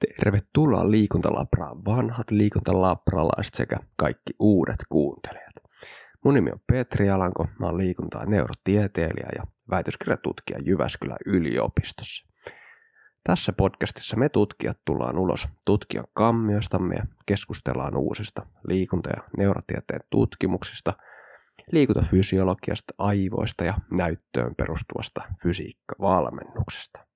Tervetuloa liikuntalabraan vanhat liikuntalabralaiset sekä kaikki uudet kuuntelijat. Mun nimi on Petri Alanko, mä oon liikunta- ja neurotieteilijä ja väitöskirjatutkija Jyväskylän yliopistossa. Tässä podcastissa me tutkijat tullaan ulos tutkijan kammiostamme ja keskustellaan uusista liikunta- ja neurotieteen tutkimuksista, liikuntafysiologiasta, aivoista ja näyttöön perustuvasta fysiikkavalmennuksesta.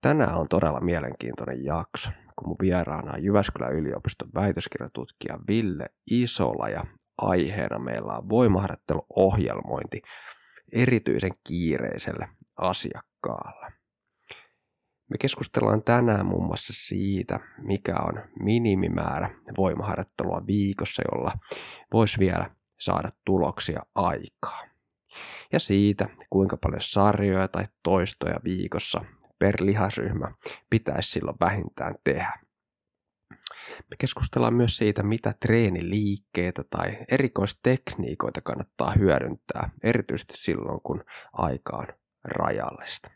Tänään on todella mielenkiintoinen jakso, kun mun vieraana on Jyväskylän yliopiston väitöskirjatutkija Ville Isola ja aiheena meillä on voimaharjoitteluohjelmointi erityisen kiireiselle asiakkaalle. Me keskustellaan tänään muun muassa siitä, mikä on minimimäärä voimaharjoittelua viikossa, jolla voisi vielä saada tuloksia aikaa. Ja siitä, kuinka paljon sarjoja tai toistoja viikossa per lihasryhmä pitäisi silloin vähintään tehdä. Me keskustellaan myös siitä, mitä treeniliikkeitä tai erikoistekniikoita kannattaa hyödyntää, erityisesti silloin, kun aika on rajallista.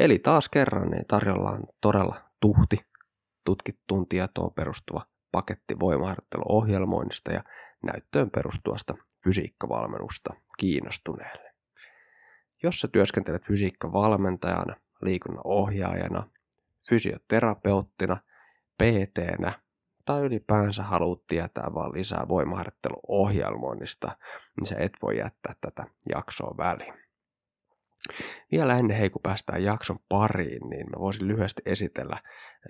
Eli taas kerran niin tarjolla on todella tuhti tutkittuun tietoon perustuva paketti voimaharjoitteluohjelmoinnista ja näyttöön perustuvasta fysiikkavalmennusta kiinnostuneelle. Jos sä työskentelet fysiikkavalmentajana, liikunnan ohjaajana, fysioterapeuttina, pt tai ylipäänsä haluat tietää vaan lisää voimaharjoitteluohjelmoinnista, niin sä et voi jättää tätä jaksoa väliin. Vielä ennen hei, kun päästään jakson pariin, niin mä voisin lyhyesti esitellä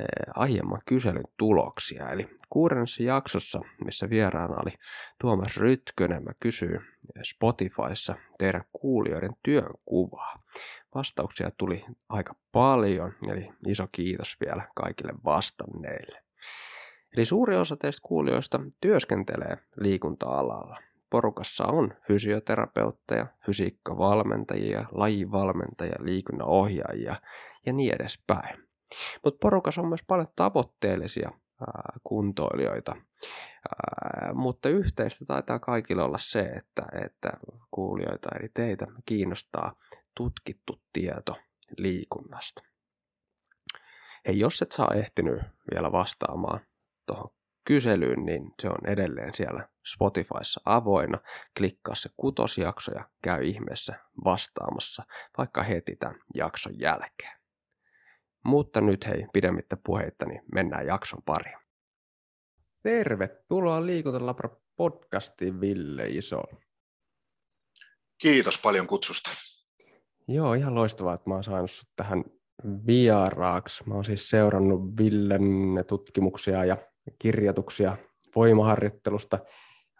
eh, aiemman kyselyn tuloksia. Eli kuudennessa jaksossa, missä vieraana oli Tuomas Rytkönen, mä kysyin Spotifyssa teidän kuulijoiden työnkuvaa. Vastauksia tuli aika paljon, eli iso kiitos vielä kaikille vastanneille. Eli suuri osa teistä kuulijoista työskentelee liikunta-alalla porukassa on fysioterapeutteja, fysiikkavalmentajia, lajivalmentajia, liikunnanohjaajia ja niin edespäin. Mutta porukassa on myös paljon tavoitteellisia ää, kuntoilijoita, ää, mutta yhteistä taitaa kaikille olla se, että, että kuulijoita eli teitä kiinnostaa tutkittu tieto liikunnasta. Hei, jos et saa ehtinyt vielä vastaamaan tuohon kyselyyn, niin se on edelleen siellä Spotifyssa avoinna. Klikkaa se kutosjakso ja käy ihmeessä vastaamassa vaikka heti tämän jakson jälkeen. Mutta nyt hei, pidemmittä puheitta, niin mennään jakson pariin. Tervetuloa Liikuntalabra podcastiin Ville Iso. Kiitos paljon kutsusta. Joo, ihan loistavaa, että mä oon saanut sut tähän vieraaksi. Mä oon siis seurannut Villen tutkimuksia ja kirjoituksia voimaharjoittelusta,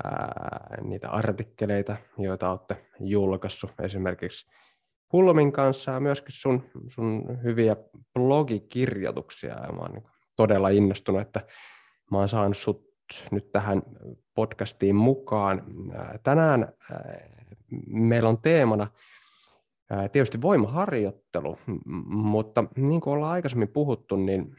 ää, niitä artikkeleita, joita olette julkaissut esimerkiksi Hulmin kanssa ja myöskin sun, sun hyviä blogikirjoituksia. Ja mä oon niin todella innostunut, että mä oon saanut sut nyt tähän podcastiin mukaan. Tänään meillä on teemana tietysti voimaharjoittelu, mutta niin kuin ollaan aikaisemmin puhuttu, niin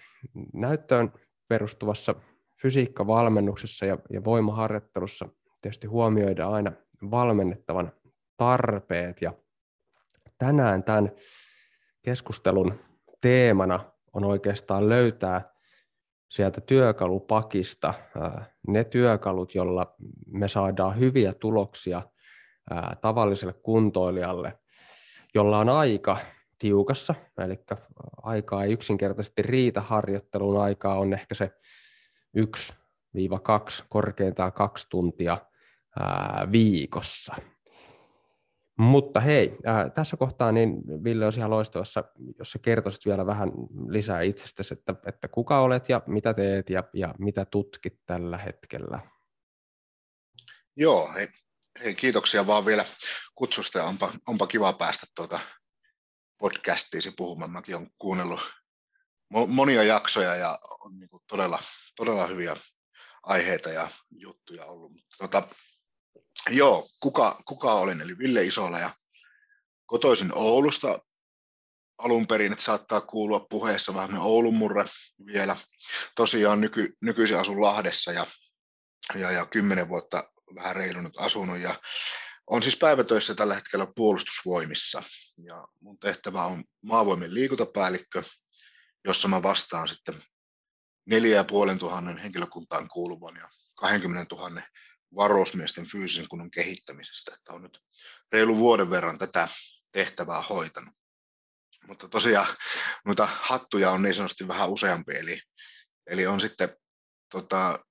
näyttöön perustuvassa fysiikkavalmennuksessa ja, voimaharjoittelussa tietysti huomioidaan aina valmennettavan tarpeet. Ja tänään tämän keskustelun teemana on oikeastaan löytää sieltä työkalupakista ne työkalut, joilla me saadaan hyviä tuloksia tavalliselle kuntoilijalle, jolla on aika tiukassa, eli aikaa ei yksinkertaisesti riitä harjoitteluun, aikaa on ehkä se 1-2, korkeintaan kaksi tuntia ää, viikossa. Mutta hei, ää, tässä kohtaa niin Ville olisi ihan loistavassa, jos sä kertoisit vielä vähän lisää itsestäsi, että, että kuka olet ja mitä teet ja, ja mitä tutkit tällä hetkellä. Joo, hei, hei kiitoksia vaan vielä kutsusta ja onpa, onpa kiva päästä tuota podcastiisi puhumaan. Mäkin olen kuunnellut monia jaksoja ja on niin todella, todella hyviä aiheita ja juttuja ollut. Mutta tota, joo, kuka, kuka olin? Eli Ville Isola ja kotoisin Oulusta alun perin, että saattaa kuulua puheessa vähän Oulun murre vielä. Tosiaan nyky, nykyisin asun Lahdessa ja, ja, ja kymmenen vuotta vähän reilunut asunut ja on siis päivätöissä tällä hetkellä puolustusvoimissa ja mun tehtävä on maavoimien liikuntapäällikkö, jossa mä vastaan sitten 4500 henkilökuntaan kuuluvan ja 20 000 varusmiesten fyysisen kunnon kehittämisestä. Että on nyt reilu vuoden verran tätä tehtävää hoitanut. Mutta tosiaan noita hattuja on niin sanotusti vähän useampi, eli, eli on sitten tota,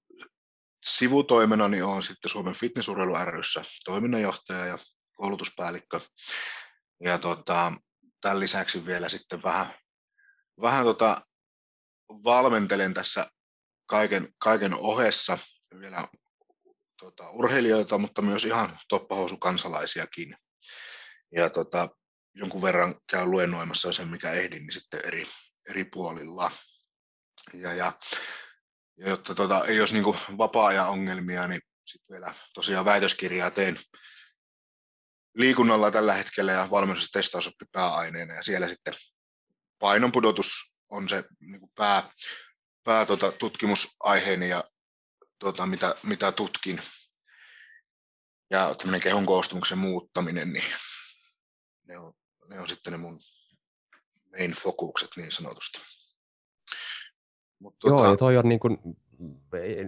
sivutoimena niin on sitten Suomen fitnessurheilu ryssä toiminnanjohtaja ja koulutuspäällikkö. Ja tota, tämän lisäksi vielä sitten vähän, vähän tota, valmentelen tässä kaiken, kaiken ohessa vielä tota, urheilijoita, mutta myös ihan toppahousukansalaisiakin. Ja tota, jonkun verran käyn luennoimassa sen, mikä ehdin, niin sitten eri, eri puolilla. Ja, ja, ja jotta tota, ei olisi niin vapaa-ajan ongelmia, niin sitten vielä tosiaan väitöskirjaa teen liikunnalla tällä hetkellä ja valmennus- ja testausoppi pääaineena ja siellä sitten painonpudotus on se niin pää, pää tota, tutkimusaiheeni ja tota, mitä, mitä tutkin. Ja tämmöinen kehon koostumuksen muuttaminen, niin ne on, ne on sitten ne mun main fokukset niin sanotusti. Mut, Joo, tota... ja toi on niin kuin,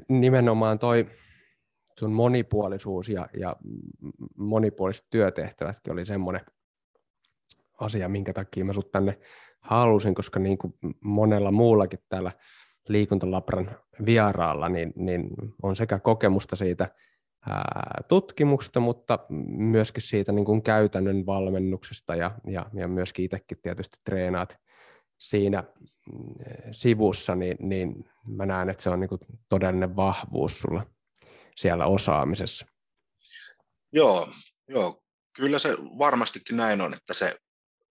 nimenomaan toi sun monipuolisuus ja, ja monipuoliset työtehtävätkin oli semmoinen asia, minkä takia mä sut tänne halusin, koska niin kuin monella muullakin täällä liikuntalabran vieraalla, niin, niin on sekä kokemusta siitä ää, tutkimuksesta, mutta myöskin siitä niin kuin käytännön valmennuksesta ja, ja, ja myöskin itsekin tietysti treenaat siinä mm, sivussa, niin, niin mä näen, että se on niin todellinen vahvuus sulla siellä osaamisessa. Joo, joo, kyllä se varmastikin näin on, että se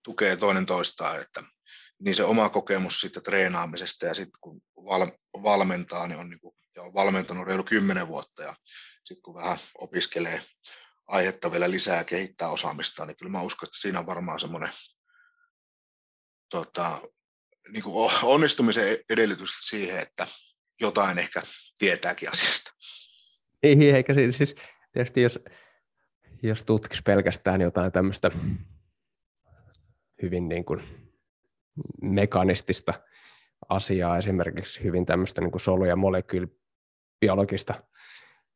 tukee toinen toistaan, että niin se oma kokemus siitä treenaamisesta ja sitten kun val, valmentaa, niin on, niin kuin, ja on valmentanut reilu kymmenen vuotta ja sitten kun vähän opiskelee aihetta vielä lisää ja kehittää osaamista, niin kyllä mä uskon, että siinä on varmaan semmoinen tota, niin kuin onnistumisen edellytys siihen, että jotain ehkä tietääkin asiasta. Ei, eikä siis, siis tietysti jos, jos tutkisi pelkästään jotain tämmöistä hyvin niin kuin mekanistista asiaa, esimerkiksi hyvin tämmöistä niin kuin solu- ja molekyylibiologista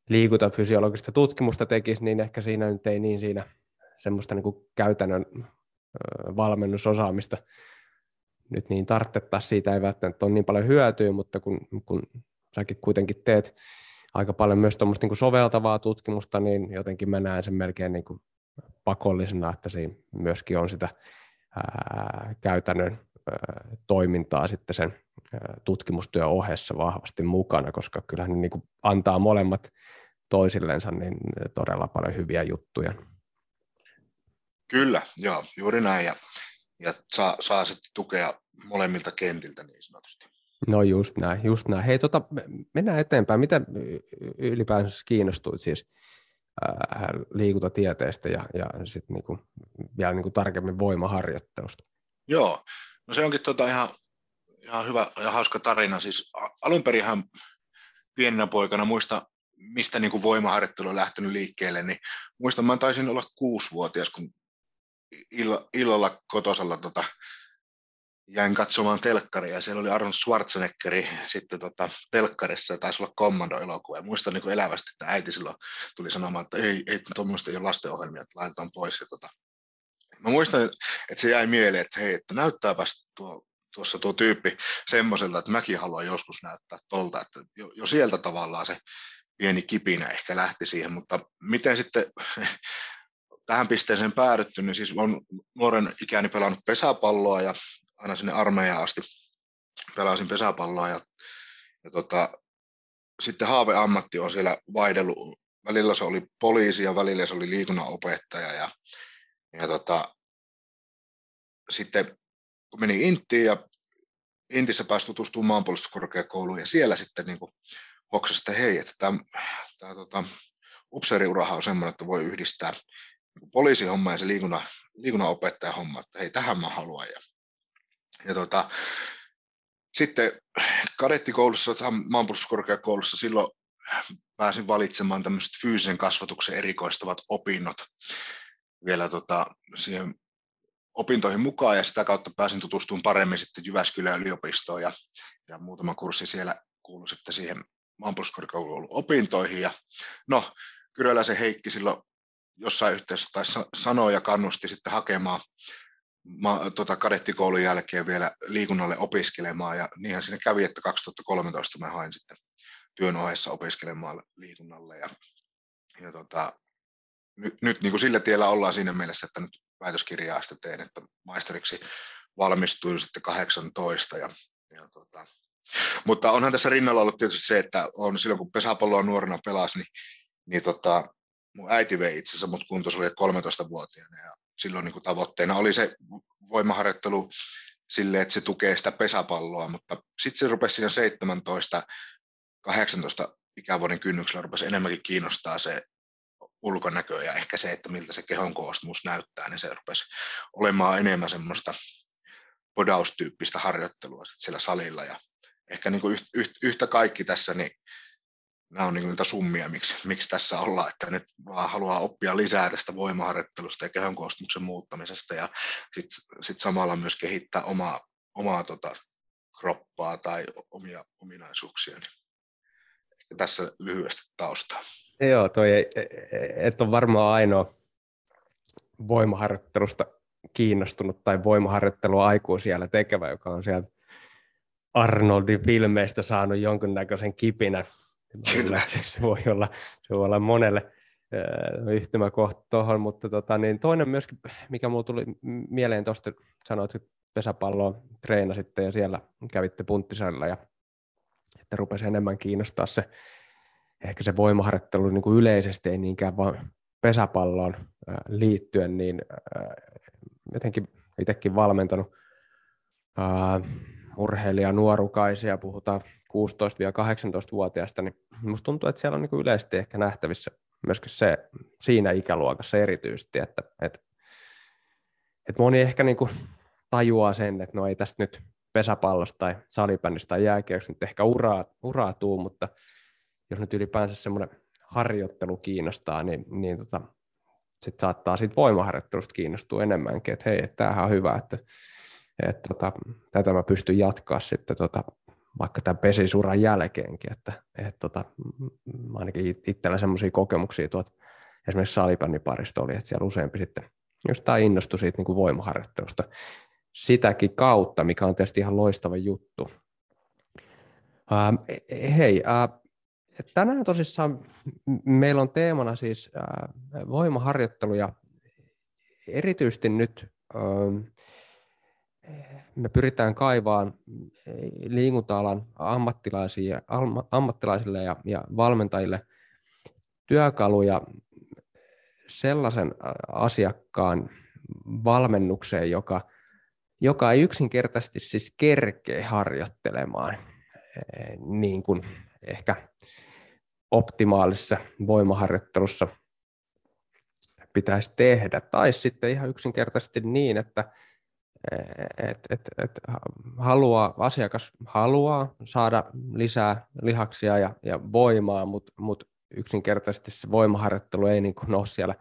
liikuntafysiologista tutkimusta tekisi, niin ehkä siinä nyt ei niin siinä semmoista niin kuin käytännön valmennusosaamista nyt niin tarttettaisiin, siitä ei välttämättä ole niin paljon hyötyä, mutta kun, kun säkin kuitenkin teet aika paljon myös tuommoista niin soveltavaa tutkimusta, niin jotenkin mä näen sen melkein niin kuin pakollisena, että siinä myöskin on sitä ää, käytännön ää, toimintaa sitten sen ää, tutkimustyön ohessa vahvasti mukana, koska kyllähän ne niin kuin antaa molemmat toisillensa niin todella paljon hyviä juttuja. Kyllä, joo, juuri näin, ja, ja saa, saa sitten tukea molemmilta kentiltä niin sanotusti. No just näin, just näin. Hei, tota, mennään eteenpäin. Mitä ylipäänsä kiinnostuit siis ää, liikuntatieteestä ja, ja sitten niinku, vielä niinku tarkemmin voimaharjoittelusta? Joo, no se onkin tota ihan, ihan hyvä ja hauska tarina. Siis alun perinhän pienenä poikana muista, mistä niin kuin voimaharjoittelu on lähtenyt liikkeelle, niin muistan, mä taisin olla kuusivuotias, kun illalla kotosalla tota, jäin katsomaan telkkaria ja siellä oli Arnold Schwarzeneggeri sitten tota, telkkarissa ja taisi olla Commando-elokuva. Ja muistan niin elävästi, että äiti silloin tuli sanomaan, että ei, ei tuommoista ei ole lastenohjelmia, että laitetaan pois. Ja tota. Mä muistan, että se jäi mieleen, että hei, että näyttääpäs tuo, tuossa tuo tyyppi semmoiselta, että mäkin haluan joskus näyttää tolta, että jo, jo sieltä tavallaan se pieni kipinä ehkä lähti siihen, mutta miten sitten tähän pisteeseen päädytty, niin siis on nuoren ikäni pelannut pesäpalloa ja aina sinne armeijaan asti pelasin pesäpalloa ja, ja tota, sitten haaveammatti on siellä vaihdellut. Välillä se oli poliisi ja välillä se oli liikunnanopettaja ja, ja tota, sitten kun meni Intiin ja Intissä pääsi tutustumaan maanpuolustuskorkeakouluun ja siellä sitten niin hoksasi, että hei, että tämä, tämä tota, upseeriuraha on semmoinen, että voi yhdistää poliisihomma ja se liikunnan, liikunnanopettajan homma, että hei, tähän mä haluan. Ja ja tota, sitten kadettikoulussa, maanpuolustuskorkeakoulussa silloin pääsin valitsemaan tämmöiset fyysisen kasvatuksen erikoistavat opinnot vielä tota, siihen opintoihin mukaan ja sitä kautta pääsin tutustumaan paremmin sitten Jyväskylän yliopistoon ja, ja muutama kurssi siellä kuului sitten siihen maanpuolustuskorkeakoulun opintoihin. Ja no, Kyräläisen Heikki silloin jossain yhteydessä tai sanoi ja kannusti sitten hakemaan ma, tota, kadettikoulun jälkeen vielä liikunnalle opiskelemaan, ja niinhän siinä kävi, että 2013 mä hain sitten työn ohessa opiskelemaan liikunnalle, ja, ja tota, nyt, nyt niin kuin sillä tiellä ollaan siinä mielessä, että nyt väitöskirjaa sitten teen, että maisteriksi valmistuin sitten 18, ja, ja tota, mutta onhan tässä rinnalla ollut tietysti se, että on silloin kun pesäpalloa nuorena pelasi, niin, niin tota, mun äiti vei itse asiassa mut kuntosalille 13-vuotiaana ja silloin niin kuin tavoitteena oli se voimaharjoittelu sille, että se tukee sitä pesäpalloa, mutta sitten se rupesi siinä 17 18 ikävuoden kynnyksellä rupesi enemmänkin kiinnostaa se ulkonäkö ja ehkä se, että miltä se kehon koostumus näyttää, niin se rupesi olemaan enemmän semmoista podaustyyppistä harjoittelua siellä salilla ja ehkä niin kuin yhtä kaikki tässä, niin nämä on niin niitä summia, miksi, miksi tässä ollaan, että nyt vaan haluaa oppia lisää tästä voimaharjoittelusta ja kehon koostumuksen muuttamisesta ja sitten sit samalla myös kehittää omaa, omaa tota, kroppaa tai omia ominaisuuksia. Niin tässä lyhyesti taustaa. Joo, toi ei, et ole varmaan ainoa voimaharjoittelusta kiinnostunut tai voimaharjoittelua aikuisiellä tekevä, joka on sieltä Arnoldin filmeistä saanut jonkunnäköisen kipinän Kyllä. Se, se, voi olla, se voi olla monelle yhtymäkohta tuohon, mutta tota, niin toinen myöskin, mikä mulla tuli mieleen tuosta, sanoit, että pesäpalloa treenasitte ja siellä kävitte punttisella ja että rupesi enemmän kiinnostaa se, ehkä se voimaharjoittelu niin kuin yleisesti, ei niinkään vaan pesäpalloon liittyen, niin jotenkin itsekin valmentanut urheilija nuorukaisia, puhutaan 16-18-vuotiaista, niin musta tuntuu, että siellä on niin yleisesti ehkä nähtävissä myöskin se siinä ikäluokassa erityisesti, että, että, että moni ehkä niin kuin tajuaa sen, että no ei tästä nyt pesäpallosta tai salibändistä tai jääkiekosta nyt ehkä uraa, uraa tuu, mutta jos nyt ylipäänsä semmoinen harjoittelu kiinnostaa, niin, niin tota, sitten saattaa siitä voimaharjoittelusta kiinnostua enemmänkin, että hei, että tämähän on hyvä, että, että tota, tätä mä pystyn jatkaa sitten tota, vaikka tämän pesisuran jälkeenkin, että, että tota, ainakin itsellä semmoisia kokemuksia tuot esimerkiksi salibändiparista oli, että siellä useampi sitten just tämä innostui siitä niin kuin voimaharjoittelusta sitäkin kautta, mikä on tietysti ihan loistava juttu. Uh, hei, uh, tänään tosissaan meillä on teemana siis uh, voimaharjoittelu ja erityisesti nyt uh, me pyritään kaivaan liikunta-alan ammattilaisille, ammattilaisille ja, ja valmentajille työkaluja sellaisen asiakkaan valmennukseen, joka, joka ei yksinkertaisesti siis kerkee harjoittelemaan niin kuin ehkä optimaalisessa voimaharjoittelussa pitäisi tehdä. Tai sitten ihan yksinkertaisesti niin, että et, et, et haluaa, asiakas haluaa saada lisää lihaksia ja, ja voimaa, mutta mut yksinkertaisesti se voimaharjoittelu ei niin kuin ole siellä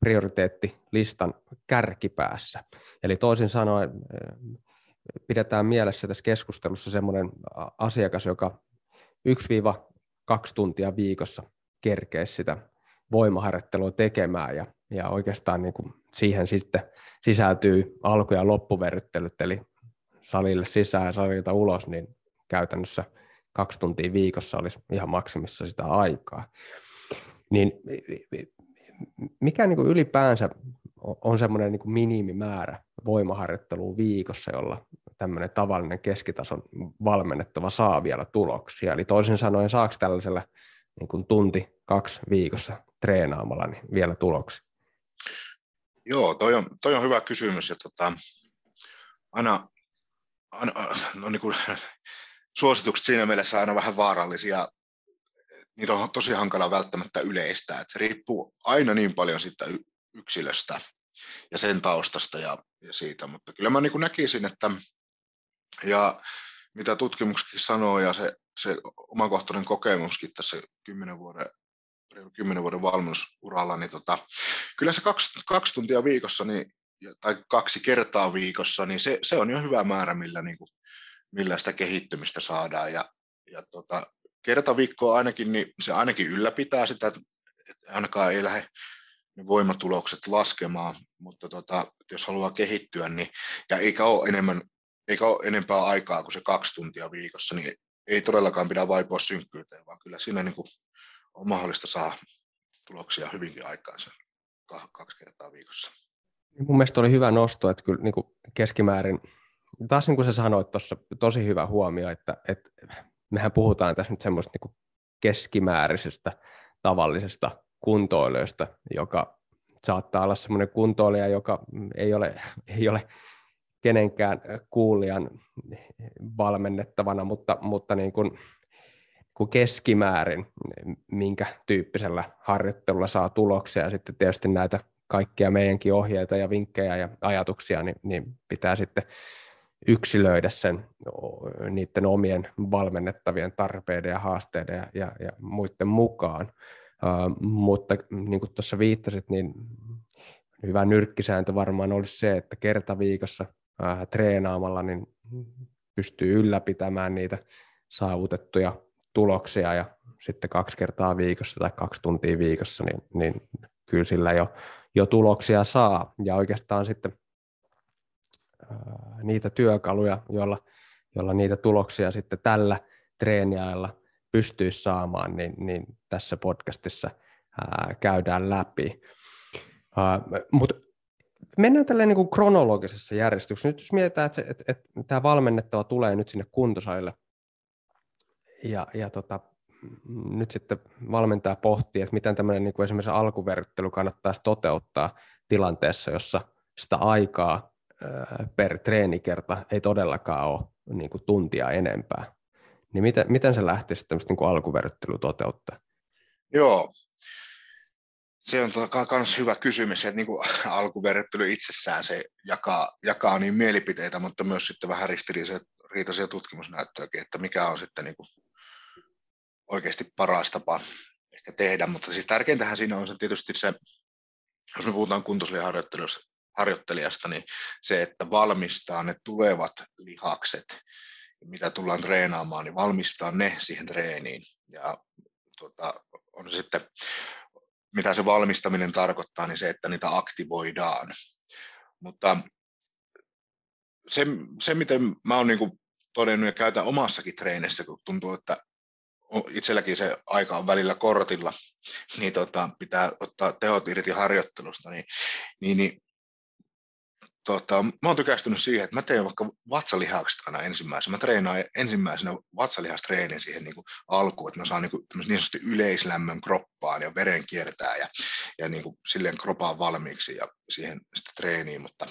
prioriteettilistan kärkipäässä. Eli toisin sanoen pidetään mielessä tässä keskustelussa semmoinen asiakas, joka 1-2 tuntia viikossa kerkee sitä voimaharjoittelua tekemään ja, ja oikeastaan niin kuin siihen sitten sisältyy alku- ja loppuverryttelyt, eli salille sisään ja salilta ulos, niin käytännössä kaksi tuntia viikossa olisi ihan maksimissa sitä aikaa. Niin mikä niin kuin ylipäänsä on semmoinen niin minimimäärä voimaharjoittelua viikossa, jolla tämmöinen tavallinen keskitason valmennettava saa vielä tuloksia? Eli toisin sanoen, saako tällaisella niin kuin tunti, kaksi viikossa treenaamalla niin vielä tuloksia? Joo, toi on, toi on hyvä kysymys. Ja tota, aina, aina no niin kuin, suositukset siinä mielessä aina vähän vaarallisia. Niitä on tosi hankala välttämättä yleistää. Että se riippuu aina niin paljon siitä yksilöstä ja sen taustasta ja, ja siitä. Mutta kyllä mä niin kuin näkisin, että ja mitä tutkimuksetkin sanoo ja se, se omakohtainen kokemuskin tässä kymmenen vuoden kymmenen vuoden valmennusuralla, niin tota, kyllä se kaksi, kaksi tuntia viikossa niin, tai kaksi kertaa viikossa, niin se, se on jo hyvä määrä, millä, niin kuin, millä sitä kehittymistä saadaan. Ja, ja tota, kerta viikkoa ainakin, niin se ainakin ylläpitää sitä, että ainakaan ei lähde ne voimatulokset laskemaan, mutta tota, jos haluaa kehittyä, niin, ja eikä ole, enemmän, eikä ole enempää aikaa kuin se kaksi tuntia viikossa, niin ei todellakaan pidä vaipua synkkyyteen, vaan kyllä siinä niin kuin on mahdollista saada tuloksia hyvinkin aikaan sen kaksi kertaa viikossa. Mun mielestä oli hyvä nosto, että kyllä niin kuin keskimäärin, taas niin kuin sä sanoit tuossa, tosi hyvä huomio, että, että mehän puhutaan tässä nyt semmoista niin kuin keskimäärisestä tavallisesta kuntoilijoista, joka saattaa olla semmoinen kuntoilija, joka ei ole, ei ole kenenkään kuulijan valmennettavana, mutta, mutta niin kuin, kuin keskimäärin, minkä tyyppisellä harjoittelulla saa tuloksia, ja sitten tietysti näitä kaikkia meidänkin ohjeita ja vinkkejä ja ajatuksia, niin, niin pitää sitten yksilöidä sen niiden omien valmennettavien tarpeiden ja haasteiden ja, ja, ja muiden mukaan. Uh, mutta niin kuin tuossa viittasit, niin hyvä nyrkkisääntö varmaan olisi se, että kerta viikossa uh, treenaamalla niin pystyy ylläpitämään niitä saavutettuja tuloksia ja sitten kaksi kertaa viikossa tai kaksi tuntia viikossa, niin, niin kyllä sillä jo, jo tuloksia saa. Ja oikeastaan sitten uh, niitä työkaluja, joilla, joilla niitä tuloksia sitten tällä treeniajalla pystyisi saamaan, niin, niin tässä podcastissa ää, käydään läpi. Mutta mennään tälleen niin kuin kronologisessa järjestyksessä. Nyt jos mietitään, että, että, että tämä valmennettava tulee nyt sinne kuntosalille, ja, ja tota, nyt sitten valmentaja pohtii, että miten tämmöinen niin kuin esimerkiksi alkuverryttely kannattaisi toteuttaa tilanteessa, jossa sitä aikaa per treenikerta ei todellakaan ole niin kuin tuntia enempää niin miten, miten se lähtisi tämmöistä niin alkuverryttelyä toteuttaa? Joo, se on myös hyvä kysymys, että niin kuin alkuverryttely itsessään se jakaa, jakaa niin mielipiteitä, mutta myös sitten vähän ristiriitaisia tutkimusnäyttöjäkin, että mikä on sitten niin kuin oikeasti paras tapa ehkä tehdä, mutta siis tärkeintähän siinä on se tietysti se, jos me puhutaan kuntosliharjoittelijasta, niin se, että valmistaa ne tulevat lihakset mitä tullaan treenaamaan, niin valmistaa ne siihen treeniin. Ja tuota, on se sitten, mitä se valmistaminen tarkoittaa, niin se, että niitä aktivoidaan. Mutta se, se miten mä oon niin todennut ja käytän omassakin treenissä, kun tuntuu, että itselläkin se aika on välillä kortilla, niin tota, pitää ottaa tehot irti harjoittelusta, niin, niin, niin tota, mä oon tykästynyt siihen, että mä teen vaikka vatsalihakset aina ensimmäisenä. Mä treenaan ensimmäisenä vatsalihastreenin siihen niin kuin alkuun, että mä saan niin, kuin, niin sanotusti yleislämmön kroppaan ja veren kiertää ja, ja niin kuin silleen kropaan valmiiksi ja siihen sitä treeniin, mutta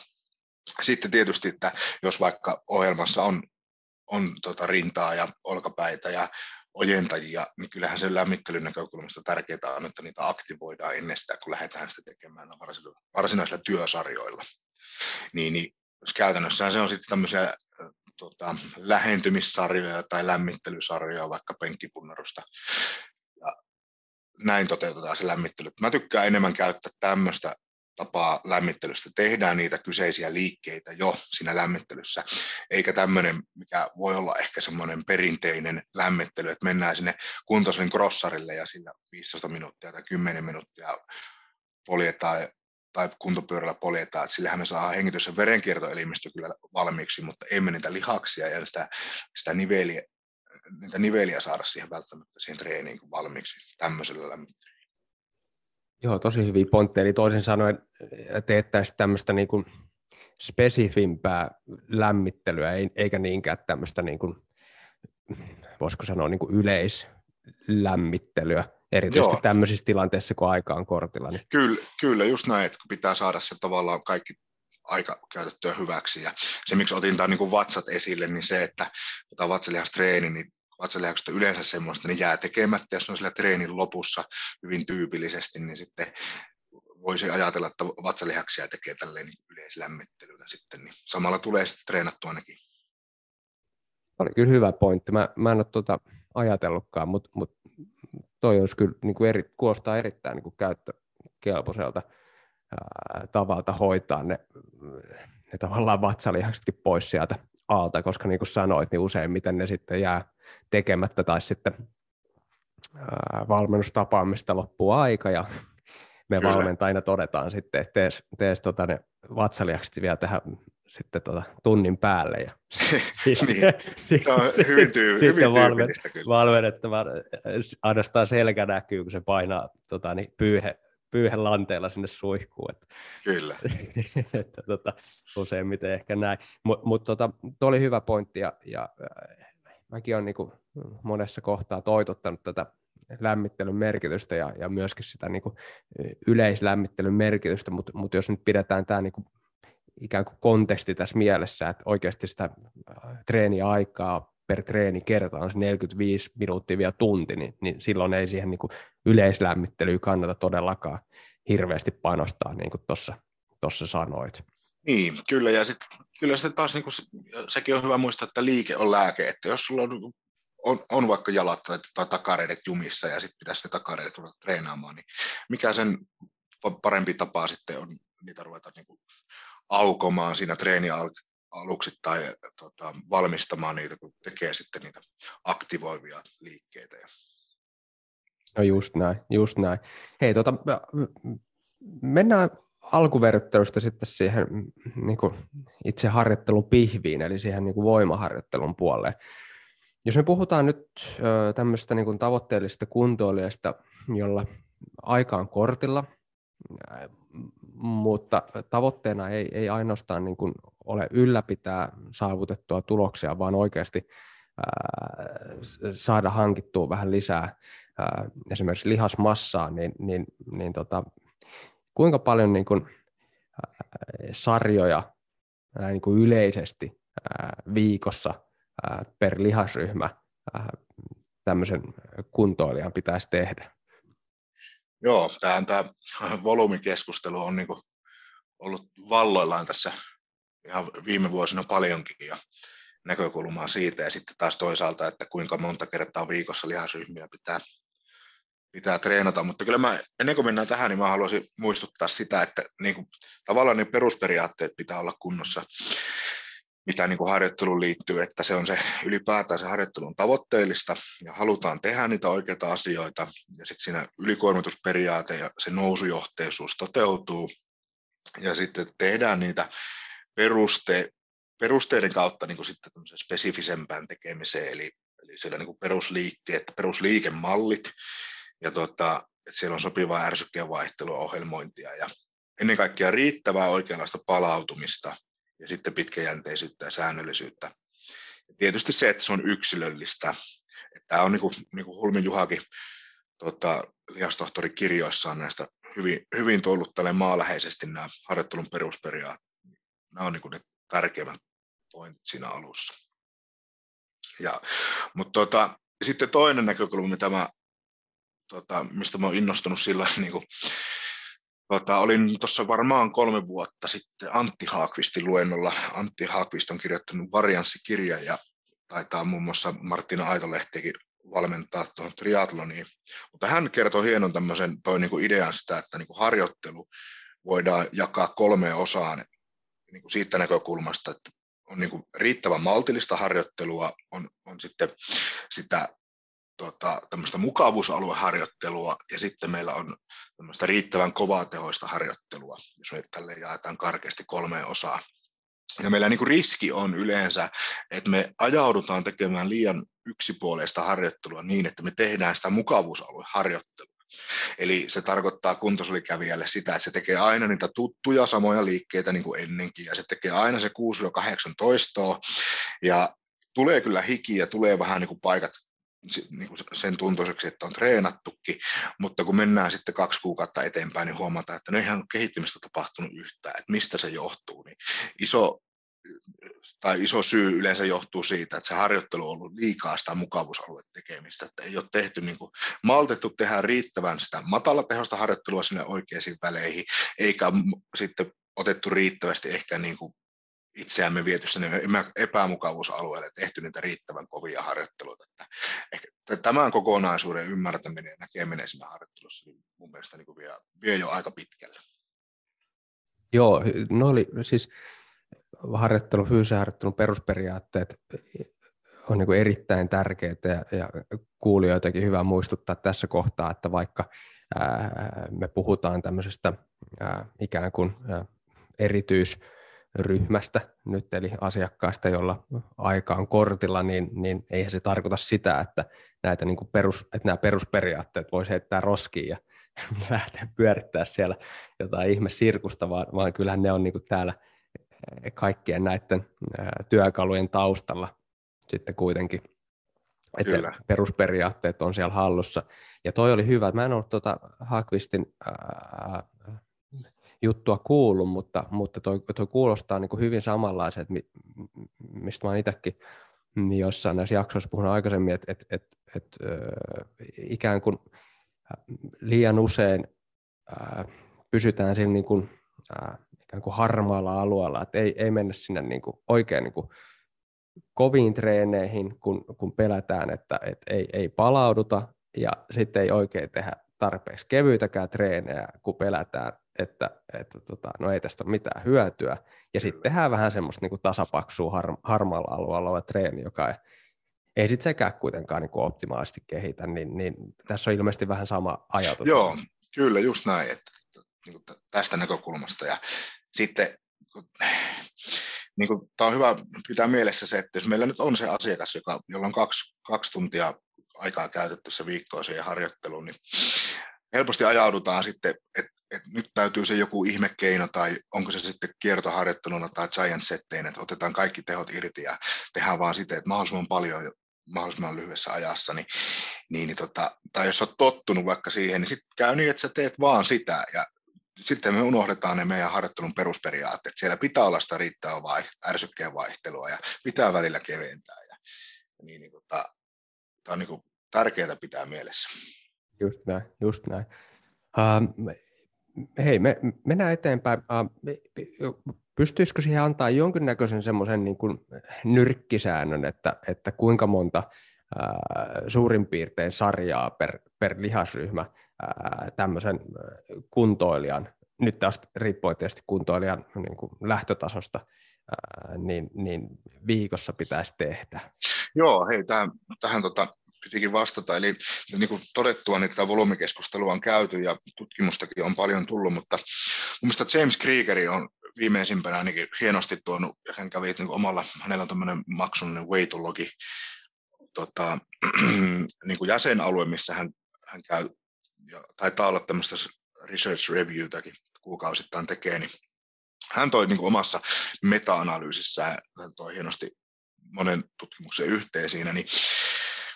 sitten tietysti, että jos vaikka ohjelmassa on, on tota rintaa ja olkapäitä ja ojentajia, niin kyllähän sen lämmittelyn näkökulmasta tärkeää on, että niitä aktivoidaan ennen sitä, kun lähdetään sitä tekemään varsinaisilla työsarjoilla niin, niin käytännössä se on sitten tämmöisiä tota, lähentymissarjoja tai lämmittelysarjoja, vaikka penkkipunnerusta. Ja näin toteutetaan se lämmittely. Mä tykkään enemmän käyttää tämmöistä tapaa lämmittelystä. Tehdään niitä kyseisiä liikkeitä jo siinä lämmittelyssä, eikä tämmöinen, mikä voi olla ehkä semmoinen perinteinen lämmittely, että mennään sinne kuntoisen crossarille ja sillä 15 minuuttia tai 10 minuuttia poljetaan tai kuntopyörällä poljetaan, että sillähän me saadaan hengitys- ja verenkiertoelimistö kyllä valmiiksi, mutta emme niitä lihaksia ja sitä, sitä niveliä, niitä niveliä saada siihen välttämättä siihen treeniin valmiiksi tämmöisellä lämmittelyllä. Joo, tosi hyviä pointteja. Eli toisin sanoen teettäisiin tämmöistä niin kuin spesifimpää lämmittelyä, eikä niinkään tämmöistä, niin kuin, voisiko sanoa, niin kuin yleislämmittelyä, erityisesti Joo. tämmöisissä tilanteissa, kun aika on kortilla. Niin. Kyllä, kyllä, just näin, että kun pitää saada se tavallaan kaikki aika käytettyä hyväksi. Ja se, miksi otin tämän niin vatsat esille, niin se, että tämä vatsalihastreeni, niin vatsalihakset on yleensä semmoista, niin jää tekemättä, jos ne on sillä treenin lopussa hyvin tyypillisesti, niin sitten voisi ajatella, että vatsalihaksia tekee tälleen niin yleislämmittelynä sitten, niin samalla tulee sitten treenattua ainakin. Oli kyllä hyvä pointti. Mä, mä en ole tuota ajatellutkaan, mutta mut toi olisi kyllä niin kuin eri, kuulostaa erittäin niin kuin käyttökelpoiselta ää, tavalta hoitaa ne, ne tavallaan vatsalihaksetkin pois sieltä alta, koska niin kuin sanoit, niin useimmiten ne sitten jää, tekemättä tai sitten ää, valmennustapaamista loppuu aika ja me Kyllä. valmentajina todetaan sitten, että tees, tees tota ne vatsalihakset vielä tähän sitten tota, tunnin päälle. Ja niin. se on hyvin, tyy- hyvin valmen, kyllä. valmennettava ainoastaan selkä näkyy, kun se painaa tota, niin, pyyhe, pyyhen lanteella sinne suihkuun. Että, Kyllä. että, tota, useimmiten ehkä näin. Mutta mut, tota, tuo oli hyvä pointti ja, ja äh, mäkin olen niin monessa kohtaa toitottanut tätä lämmittelyn merkitystä ja, ja myöskin sitä niin kuin yleislämmittelyn merkitystä, mutta, mutta jos nyt pidetään tämä niin kuin ikään kuin konteksti tässä mielessä, että oikeasti sitä äh, treeniaikaa per treeni kerta on se 45 minuuttia vielä tunti, niin, niin silloin ei siihen niin kuin yleislämmittelyyn kannata todellakaan hirveästi panostaa, niin kuin tuossa sanoit. Niin, kyllä, ja sit, kyllä sitten taas niin kuin, sekin on hyvä muistaa, että liike on lääke, että jos sulla on, on, on vaikka jalat tai, tai takareidet jumissa ja sitten pitäisi ne takareidet ruveta treenaamaan, niin mikä sen parempi tapa sitten on niitä ruveta niin kuin aukomaan siinä treeni aluksi tai tota, valmistamaan niitä, kun tekee sitten niitä aktivoivia liikkeitä. No just näin, just näin. Hei, tota, mennään alkuverryttelystä sitten siihen niin kuin itse harjoittelun pihviin, eli siihen niin kuin voimaharjoittelun puolelle. Jos me puhutaan nyt tämmöistä niin kuin tavoitteellisesta kuntoilijasta, jolla aika on kortilla, mutta tavoitteena ei, ei ainoastaan niin kuin ole ylläpitää saavutettua tuloksia, vaan oikeasti ää, saada hankittua vähän lisää ää, esimerkiksi lihasmassaa, niin, niin, niin tota, kuinka paljon niin kuin, ää, sarjoja ää, niin kuin yleisesti ää, viikossa ää, per lihasryhmä ää, tämmöisen kuntoilijan pitäisi tehdä? Joo, tämä, tämä volyymikeskustelu on niin ollut valloillaan tässä ihan viime vuosina paljonkin ja näkökulmaa siitä ja sitten taas toisaalta, että kuinka monta kertaa viikossa lihasryhmiä pitää, pitää treenata, mutta kyllä mä, ennen kuin mennään tähän, niin mä haluaisin muistuttaa sitä, että niin kuin, tavallaan ne perusperiaatteet pitää olla kunnossa mitä niin kuin harjoitteluun liittyy, että se on se ylipäätään se harjoittelun tavoitteellista ja halutaan tehdä niitä oikeita asioita ja sitten siinä ylikuormitusperiaate ja se nousujohteisuus toteutuu ja sitten tehdään niitä peruste, perusteiden kautta niin kuin sitten spesifisempään tekemiseen, eli, eli siellä niin kuin perusliikkeet, perusliikemallit ja tota, että siellä on sopivaa ärsykkeen vaihtelua, ohjelmointia ja ennen kaikkea riittävää oikeanlaista palautumista ja sitten pitkäjänteisyyttä ja säännöllisyyttä. Ja tietysti se, että se on yksilöllistä. Tämä on niin kuin, niin kuin Hulmin Juhakin tota, lihastohtori kirjoissaan näistä hyvin, hyvin tullut tälle maaläheisesti nämä harjoittelun perusperiaatteet. Nämä on niin ne tärkeimmät pointit siinä alussa. Ja, mutta tota, sitten toinen näkökulma, mitä mä, tota, mistä mä olen innostunut sillä niin kuin, Tota, olin tuossa varmaan kolme vuotta sitten Antti Haakvistin luennolla. Antti Haakvist on kirjoittanut varianssikirjan ja taitaa muun muassa Martina Aitolehtikin valmentaa tuohon triatloniin. Mutta hän kertoi hienon tämmöisen toi niinku idean sitä, että niinku harjoittelu voidaan jakaa kolmeen osaan niinku siitä näkökulmasta, että on niinku riittävän maltillista harjoittelua, on, on sitten sitä tota, tämmöistä mukavuusalueharjoittelua ja sitten meillä on tämmöistä riittävän kovaa tehoista harjoittelua, jos me tälle jaetaan karkeasti kolmeen osaan. Ja meillä niin kuin riski on yleensä, että me ajaudutaan tekemään liian yksipuolista harjoittelua niin, että me tehdään sitä mukavuusalueharjoittelua. Eli se tarkoittaa kuntosalikävijälle sitä, että se tekee aina niitä tuttuja samoja liikkeitä niin kuin ennenkin, ja se tekee aina se 6-8 toistoa, ja tulee kyllä hiki ja tulee vähän niin kuin paikat niin sen tuntuiseksi, että on treenattukin, mutta kun mennään sitten kaksi kuukautta eteenpäin, niin huomataan, että ne ihan kehittymistä tapahtunut yhtään, että mistä se johtuu. Niin iso, tai iso syy yleensä johtuu siitä, että se harjoittelu on ollut liikaa sitä mukavuusalueen tekemistä, että ei ole tehty niin kuin, maltettu tehdä riittävän sitä matalatehosta harjoittelua sinne oikeisiin väleihin, eikä sitten otettu riittävästi ehkä niin kuin itseämme viety sinne epämukavuusalueelle, tehty niitä riittävän kovia harjoitteluita. Että ehkä tämän kokonaisuuden ymmärtäminen ja näkeminen siinä harjoittelussa niin mun mielestä niin vie, vie jo aika pitkälle. Joo, no oli siis harjoittelu, fyysisen harjoittelun perusperiaatteet on niin erittäin tärkeää ja, ja kuulijoitakin hyvä muistuttaa tässä kohtaa, että vaikka ää, me puhutaan tämmöisestä ää, ikään kuin ää, erityisryhmästä nyt, eli asiakkaista, jolla aika on kortilla, niin, niin eihän se tarkoita sitä, että, näitä niin perus, että nämä perusperiaatteet voisi heittää roskiin ja lähteä pyörittää siellä jotain ihmesirkusta, vaan, vaan kyllähän ne on niin kuin täällä kaikkien näiden työkalujen taustalla sitten kuitenkin, että Kyllä. perusperiaatteet on siellä hallussa. Ja toi oli hyvä, mä en ollut tuota Hakvistin ää, juttua kuullut, mutta, mutta toi, toi kuulostaa niin kuin hyvin samanlaiset, mistä mä oon itsekin jossain näissä jaksoissa puhunut aikaisemmin, että et, et, et, ikään kuin liian usein ää, pysytään siinä niin kuin, ää, ikään kuin harmaalla alueella, että ei, ei mennä sinne niin kuin oikein niin kuin koviin treeneihin, kun, kun pelätään, että, että ei, ei palauduta ja sitten ei oikein tehdä tarpeeksi kevyitäkään treenejä, kun pelätään, että, että tota, no ei tästä ole mitään hyötyä. Ja sitten tehdään vähän semmoista niin kuin tasapaksua har, harmaalla alueella oleva treeni, joka ei, ei sitten sekään kuitenkaan niin kuin optimaalisesti kehitä, niin, niin tässä on ilmeisesti vähän sama ajatus. Joo, kyllä just näin, että, niin kuin tästä näkökulmasta. Ja sitten niin kuin, tämä on hyvä pitää mielessä se, että jos meillä nyt on se asiakas, joka, jolla on kaksi, kaksi tuntia aikaa käytettävissä viikkoiseen harjoitteluun, niin helposti ajaudutaan sitten, että, että nyt täytyy se joku ihmekeino tai onko se sitten kiertoharjoitteluna tai giant settein, että otetaan kaikki tehot irti ja tehdään vaan sitä, että mahdollisimman paljon mahdollisimman lyhyessä ajassa, niin, niin, niin tota, tai jos olet tottunut vaikka siihen, niin sitten käy niin, että sä teet vaan sitä ja sitten me unohdetaan ne meidän harjoittelun perusperiaatteet. Siellä pitää olla sitä riittävää vai, ärsykkeen vaihtelua ja pitää välillä keventää. Ja, niin, niin tota, tämä on niin tärkeää pitää mielessä. Just näin, just näin. Uh, hei, me, mennään eteenpäin. Pystyisikö siihen antaa jonkinnäköisen semmoisen niin kuin nyrkkisäännön, että, että kuinka monta uh, suurin piirtein sarjaa per, per lihasryhmä tämmöisen kuntoilijan, nyt taas riippuen tietysti kuntoilijan niin kuin lähtötasosta, niin, niin viikossa pitäisi tehdä? Joo, hei, tähän, tähän tota, pitikin vastata. Eli niin kuin todettua, niin tätä volyymikeskustelua on käyty ja tutkimustakin on paljon tullut, mutta mielestäni James Kriegeri on viimeisimpänä ainakin hienosti tuonut, ja hän kävi niin omalla, hänellä on tämmöinen maksullinen Weightologi tota, niin kuin jäsenalue, missä hän, hän käy ja taitaa olla tämmöistä research reviewtäkin kuukausittain tekee, niin hän toi niin kuin omassa meta-analyysissään, hän toi hienosti monen tutkimuksen yhteen siinä, niin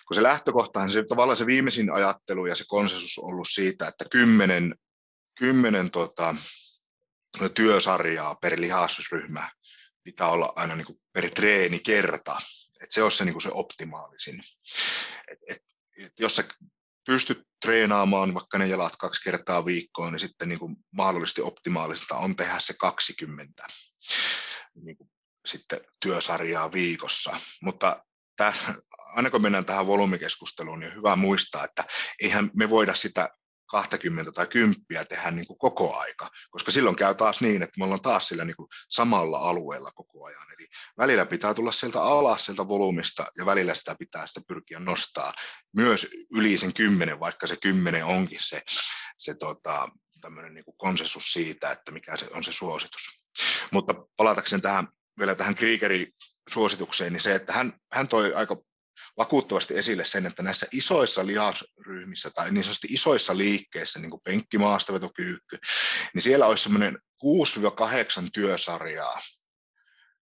kun se lähtökohtahan, se tavallaan se viimeisin ajattelu ja se konsensus on ollut siitä, että kymmenen, kymmenen tota, työsarjaa per lihasryhmä pitää olla aina niin kuin per treeni kerta. että se olisi se, niin kuin se optimaalisin. Et, et, et jos sä pystyt treenaamaan vaikka ne jalat kaksi kertaa viikkoon, niin sitten niin kuin mahdollisesti optimaalista on tehdä se 20 niin kuin sitten työsarjaa viikossa. Mutta aina kun mennään tähän volyymikeskusteluun, niin on hyvä muistaa, että eihän me voida sitä 20 tai 10 tehdä niin kuin koko aika, koska silloin käy taas niin, että me ollaan taas sillä niin kuin samalla alueella koko ajan. Eli välillä pitää tulla sieltä alas sieltä volyymista ja välillä sitä pitää sitä pyrkiä nostaa myös yli sen 10, vaikka se 10 onkin se, se tota, tämmöinen niin kuin konsensus siitä, että mikä se on se suositus. Mutta palatakseni tähän, vielä tähän Kriegerin suositukseen, niin se, että hän, hän toi aika vakuuttavasti esille sen, että näissä isoissa lihasryhmissä tai niin sanotusti isoissa liikkeissä, niin kuin penkki, maastavetokyykky, niin siellä olisi semmoinen 6-8 työsarjaa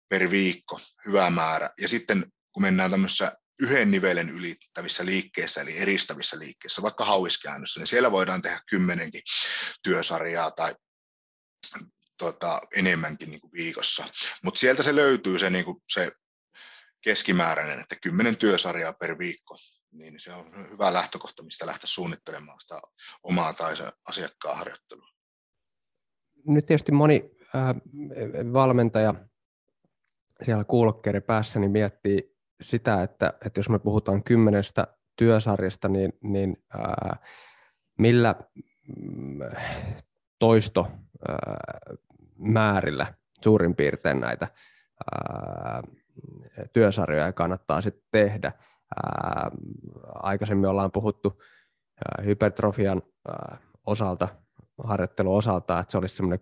per viikko, hyvä määrä. Ja sitten kun mennään tämmöisessä yhden nivelen ylittävissä liikkeissä, eli eristävissä liikkeissä, vaikka hauiskäännössä, niin siellä voidaan tehdä kymmenenkin työsarjaa tai tota, enemmänkin niin kuin viikossa. Mutta sieltä se löytyy se, niin kuin se keskimääräinen, että kymmenen työsarjaa per viikko, niin se on hyvä lähtökohta, mistä lähteä suunnittelemaan sitä omaa tai se asiakkaan harjoittelua. Nyt tietysti moni äh, valmentaja siellä kuulokkeiden päässä niin miettii sitä, että, että jos me puhutaan kymmenestä työsarjasta, niin, niin äh, millä mm, toisto äh, määrillä suurin piirtein näitä äh, työsarjoja kannattaa sitten tehdä. Ää, aikaisemmin ollaan puhuttu ää, hypertrofian ää, osalta, harjoittelun osalta, että se olisi semmoinen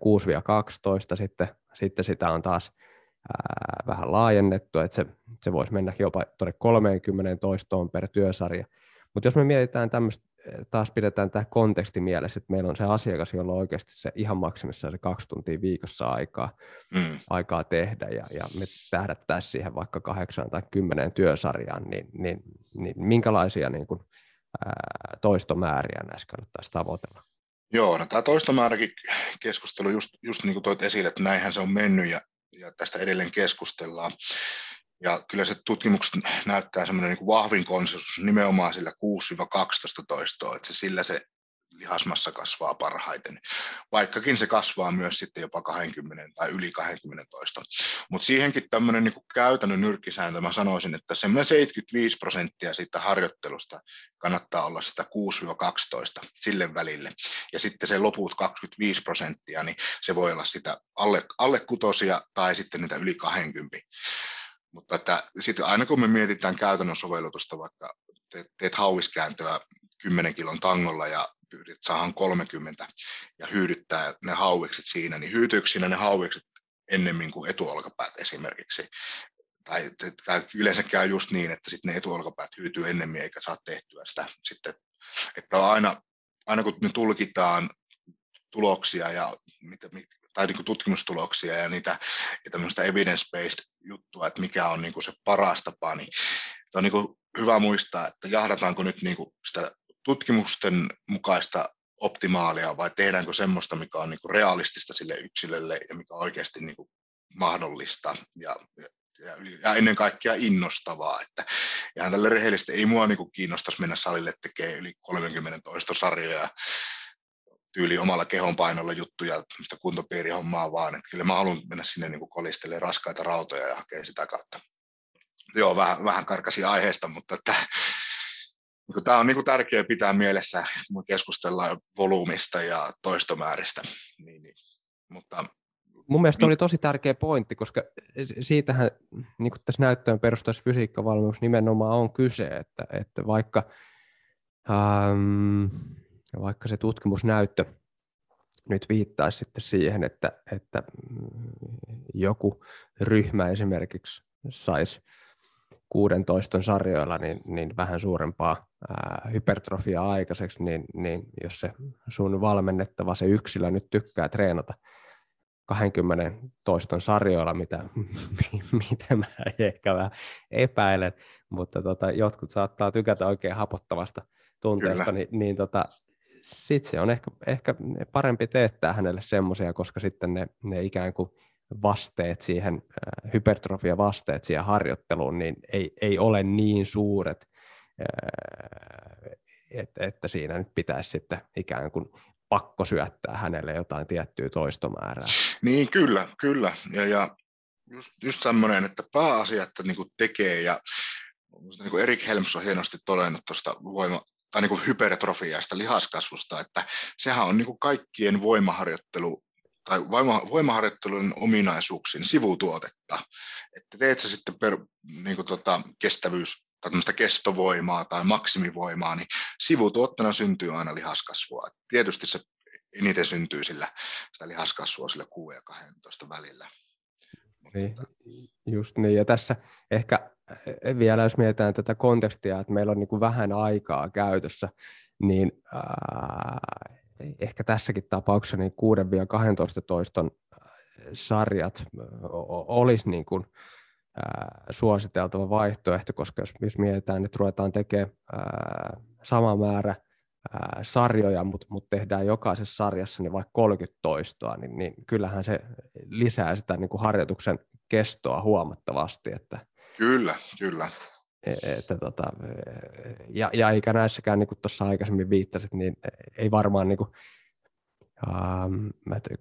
6-12, sitten, sitten sitä on taas ää, vähän laajennettu, että se, se voisi mennä jopa tuonne 30 toistoon per työsarja. Mutta jos me mietitään tämmöistä, taas pidetään tämä konteksti mielessä, että meillä on se asiakas, jolla on oikeasti se ihan maksimissaan se kaksi tuntia viikossa aikaa, mm. aikaa tehdä, ja, ja me tähdättäisiin siihen vaikka kahdeksan tai kymmeneen työsarjaan, niin, niin, niin minkälaisia niin kuin, ää, toistomääriä näissä kannattaisi tavoitella? Joo, no tämä toistomääräkin keskustelu just, just niin kuin toit esille, että näinhän se on mennyt ja, ja tästä edelleen keskustellaan. Ja kyllä se tutkimukset näyttää semmoinen niin vahvin konsensus nimenomaan sillä 6-12 toistoa, että se sillä se lihasmassa kasvaa parhaiten, vaikkakin se kasvaa myös sitten jopa 20 tai yli 20 toista. Mutta siihenkin tämmöinen niin käytännön nyrkkisääntö, mä sanoisin, että semmoinen 75 prosenttia siitä harjoittelusta kannattaa olla sitä 6-12 sille välille. Ja sitten se loput 25 prosenttia, niin se voi olla sitä alle, alle kutosia tai sitten niitä yli 20. Mutta että sitten aina kun me mietitään käytännön sovellutusta, vaikka teet, teet hauiskääntöä 10 kilon tangolla ja pyydät saahan 30 ja hyydyttää ne hauikset siinä, niin hyytyykö siinä ne hauikset ennemmin kuin etuolkapäät esimerkiksi? Tai, tai yleensä käy just niin, että sitten ne etuolkapäät hyytyy ennemmin eikä saa tehtyä sitä sitten, että aina, aina kun ne tulkitaan tuloksia ja mitä, tai niin tutkimustuloksia ja niitä ja tämmöistä evidence-based juttua, että mikä on niin kuin se paras tapa, niin on niin kuin hyvä muistaa, että jahdataanko nyt niin kuin sitä tutkimusten mukaista optimaalia vai tehdäänkö semmoista, mikä on niin kuin realistista sille yksilölle ja mikä on oikeasti niin kuin mahdollista ja, ja, ja ennen kaikkea innostavaa. Että ihan tälle rehellisesti ei mua niin kuin kiinnostaisi mennä salille tekemään yli 30 toistosarjoja tyyli omalla kehonpainolla juttuja, mistä kuntopiirihommaa vaan, että kyllä mä haluan mennä sinne niin kolistelemaan raskaita rautoja ja hakea sitä kautta. Joo, vähän, vähän karkasi aiheesta, mutta että, niin tämä on niin tärkeää pitää mielessä, kun keskustellaan volyymista ja toistomääristä. Niin, niin. Mutta Mun mielestä oli tosi tärkeä pointti, koska siitähän niin kuin tässä näyttöön perustaisi fysiikkavalmius nimenomaan on kyse, että, että vaikka ähm, ja vaikka se tutkimusnäyttö nyt viittaisi sitten siihen, että, että joku ryhmä esimerkiksi saisi 16 sarjoilla niin, niin vähän suurempaa ää, hypertrofiaa aikaiseksi, niin, niin jos se sun valmennettava, se yksilö nyt tykkää treenata 20 toiston sarjoilla, mitä, mitä mä ehkä vähän epäilen, mutta tota, jotkut saattaa tykätä oikein hapottavasta tunteesta, niin, niin tota, sitten se on ehkä, ehkä parempi teettää hänelle semmoisia, koska sitten ne, ne ikään kuin vasteet siihen, äh, hypertrofia vasteet siihen harjoitteluun, niin ei, ei ole niin suuret, äh, että, että siinä nyt pitäisi sitten ikään kuin pakko syöttää hänelle jotain tiettyä toistomäärää. Niin, kyllä, kyllä. Ja, ja just, just semmoinen, että pääasia, että niin tekee ja niin kuin Erik Helms on hienosti todennut tuosta voima, tai niin kuin hypertrofiasta lihaskasvusta, että sehän on niin kuin kaikkien voimaharjoittelu tai voima, voimaharjoittelun ominaisuuksien sivutuotetta. Että teet sä sitten per, niin kuin tota, kestävyys tai kestovoimaa tai maksimivoimaa, niin sivutuotteena syntyy aina lihaskasvua. Tietysti se eniten syntyy sillä sitä lihaskasvua sillä 6 ja 12 välillä. Niin, just niin, ja tässä ehkä Eh, vielä jos mietitään tätä kontekstia, että meillä on niin kuin vähän aikaa käytössä, niin äh, ehkä tässäkin tapauksessa niin 6-12 toiston sarjat olisi niin kuin, äh, suositeltava vaihtoehto, koska jos, jos mietitään, että ruvetaan tekemään äh, sama määrä äh, sarjoja, mutta mut tehdään jokaisessa sarjassa niin vaikka 30 toistoa, niin, niin kyllähän se lisää sitä niin kuin harjoituksen kestoa huomattavasti, että Kyllä, kyllä. E, että tota, ja, ja eikä näissäkään, niin kuin tuossa aikaisemmin viittasit, niin ei varmaan niin kuin, um,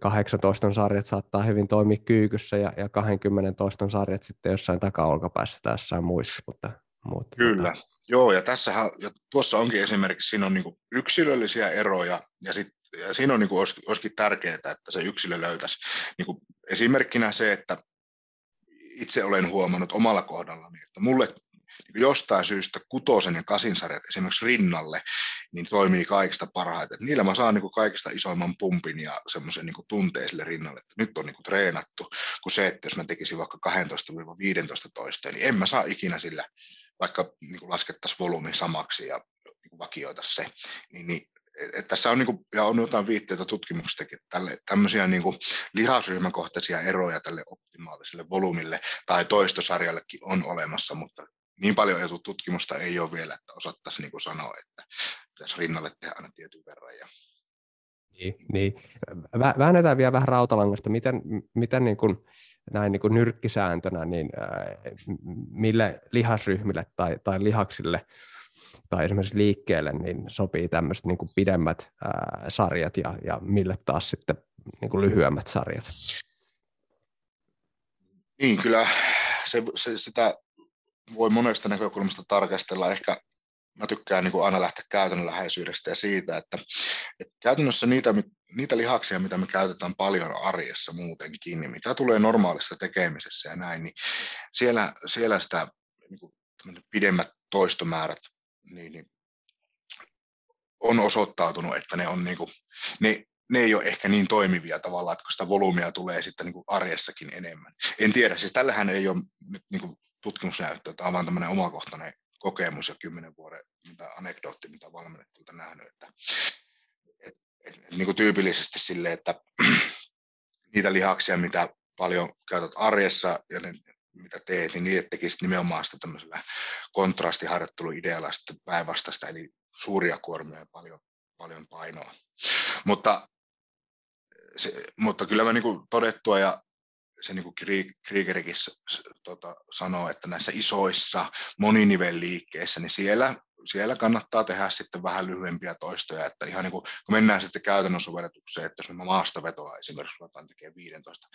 18 sarjat saattaa hyvin toimia kyykyssä ja, ja 20 toiston sarjat sitten jossain takaolkapäässä tai jossain muissa. Mutta, mutta Kyllä, tota... joo, ja, tässähän, ja tuossa onkin esimerkiksi, siinä on niin kuin yksilöllisiä eroja, ja, sit, ja siinä on niin kuin, olisikin tärkeää, että se yksilö löytäisi niin kuin esimerkkinä se, että itse olen huomannut omalla kohdallani, että mulle niin jostain syystä kutosen ja kasin sarjat esimerkiksi rinnalle, niin toimii kaikista parhaiten. Niillä mä saan niin kuin kaikista isoimman pumpin ja semmoisen niin tunteiselle rinnalle, että nyt on niin kuin treenattu, kuin se, että jos mä tekisin vaikka 12-15 toista, niin en mä saa ikinä sillä, vaikka niin kuin laskettaisiin volyymin samaksi ja niin vakioita se, niin, niin että tässä on, niin kuin, ja on jotain viitteitä tutkimuksistakin, että tälle, tämmöisiä niin kuin lihasryhmäkohtaisia eroja tälle optimaaliselle volyymille tai toistosarjallekin on olemassa, mutta niin paljon tutkimusta ei ole vielä, että osattaisiin niin kuin sanoa, että pitäisi rinnalle tehdä aina tietyn verran. Ja... Niin, niin. Väännetään vielä vähän rautalangasta, miten, miten niin kuin, näin niin kuin nyrkkisääntönä, niin äh, mille lihasryhmille tai, tai lihaksille tai esimerkiksi liikkeelle niin sopii tämmöiset niin pidemmät äh, sarjat ja, ja mille taas sitten niin kuin lyhyemmät sarjat? Niin, kyllä se, se, sitä voi monesta näkökulmasta tarkastella. Ehkä mä tykkään niin kuin aina lähteä käytännönläheisyydestä ja siitä, että, että käytännössä niitä, niitä lihaksia, mitä me käytetään paljon arjessa muutenkin, niin mitä tulee normaalissa tekemisessä ja näin, niin siellä, siellä sitä niin kuin pidemmät toistomäärät niin, niin on osoittautunut, että ne, on niin kuin, ne, ne ei ole ehkä niin toimivia tavallaan, että kun sitä volyymia tulee sitten niin kuin arjessakin enemmän. En tiedä, siis tällähän ei ole nyt niin kuin tutkimusnäyttö, tämä on vaan tämmöinen omakohtainen kokemus ja kymmenen vuoden mitä anekdootti, mitä valmennettilta nähnyt, että et, et, et, niin kuin tyypillisesti sille, että niitä lihaksia, mitä paljon käytät arjessa ja ne, mitä teet, niin niitä tekisit nimenomaan sitä tämmöisellä kontrastiharjoitteluidealla päinvastaista, eli suuria kuormia ja paljon, paljon painoa. Mutta, se, mutta kyllä mä niin kuin todettua ja se niin kuin Kriegerikin tota, sanoo, että näissä isoissa moninivelliikkeissä, niin siellä, siellä kannattaa tehdä sitten vähän lyhyempiä toistoja, että ihan niin kuin, kun mennään sitten käytännön sovellutukseen, että jos mä maastavetoa esimerkiksi ruvetaan tekemään 15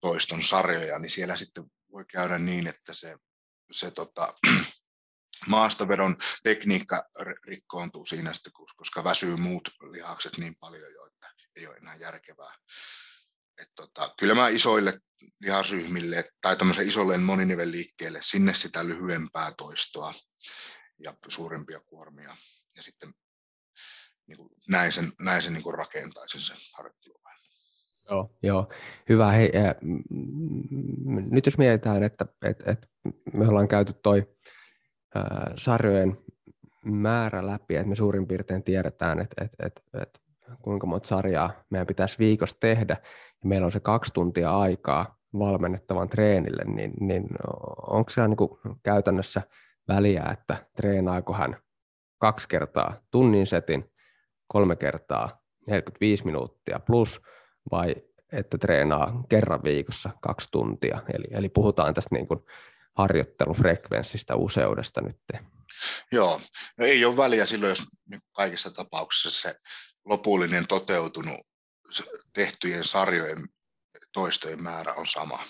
toiston sarjoja, niin siellä sitten voi käydä niin, että se, se tota, maastavedon tekniikka rikkoontuu siinä koska väsyy muut lihakset niin paljon jo, että ei ole enää järkevää et tota, kyllä mä isoille lihasryhmille tai tämmöiselle isolle moninivelliikkeelle sinne sitä lyhyempää toistoa ja suurempia kuormia. Ja sitten niin kuin näin sen, näin sen niin kuin rakentaisin sen harjoitteluvain. Joo, joo, hyvä. Hei, äh, nyt jos mietitään, että, että, että me ollaan käyty toi äh, sarjojen määrä läpi, että me suurin piirtein tiedetään, että, että, että, että kuinka monta sarjaa meidän pitäisi viikossa tehdä, ja meillä on se kaksi tuntia aikaa valmennettavan treenille, niin, niin onko siellä niin käytännössä väliä, että treenaako hän kaksi kertaa tunnin setin, kolme kertaa 45 minuuttia plus, vai että treenaa kerran viikossa kaksi tuntia. Eli, eli puhutaan tästä niin kuin harjoittelufrekvenssistä, useudesta nyt. Joo, no ei ole väliä silloin, jos niin kaikissa tapauksissa se lopullinen toteutunut tehtyjen sarjojen toistojen määrä on sama.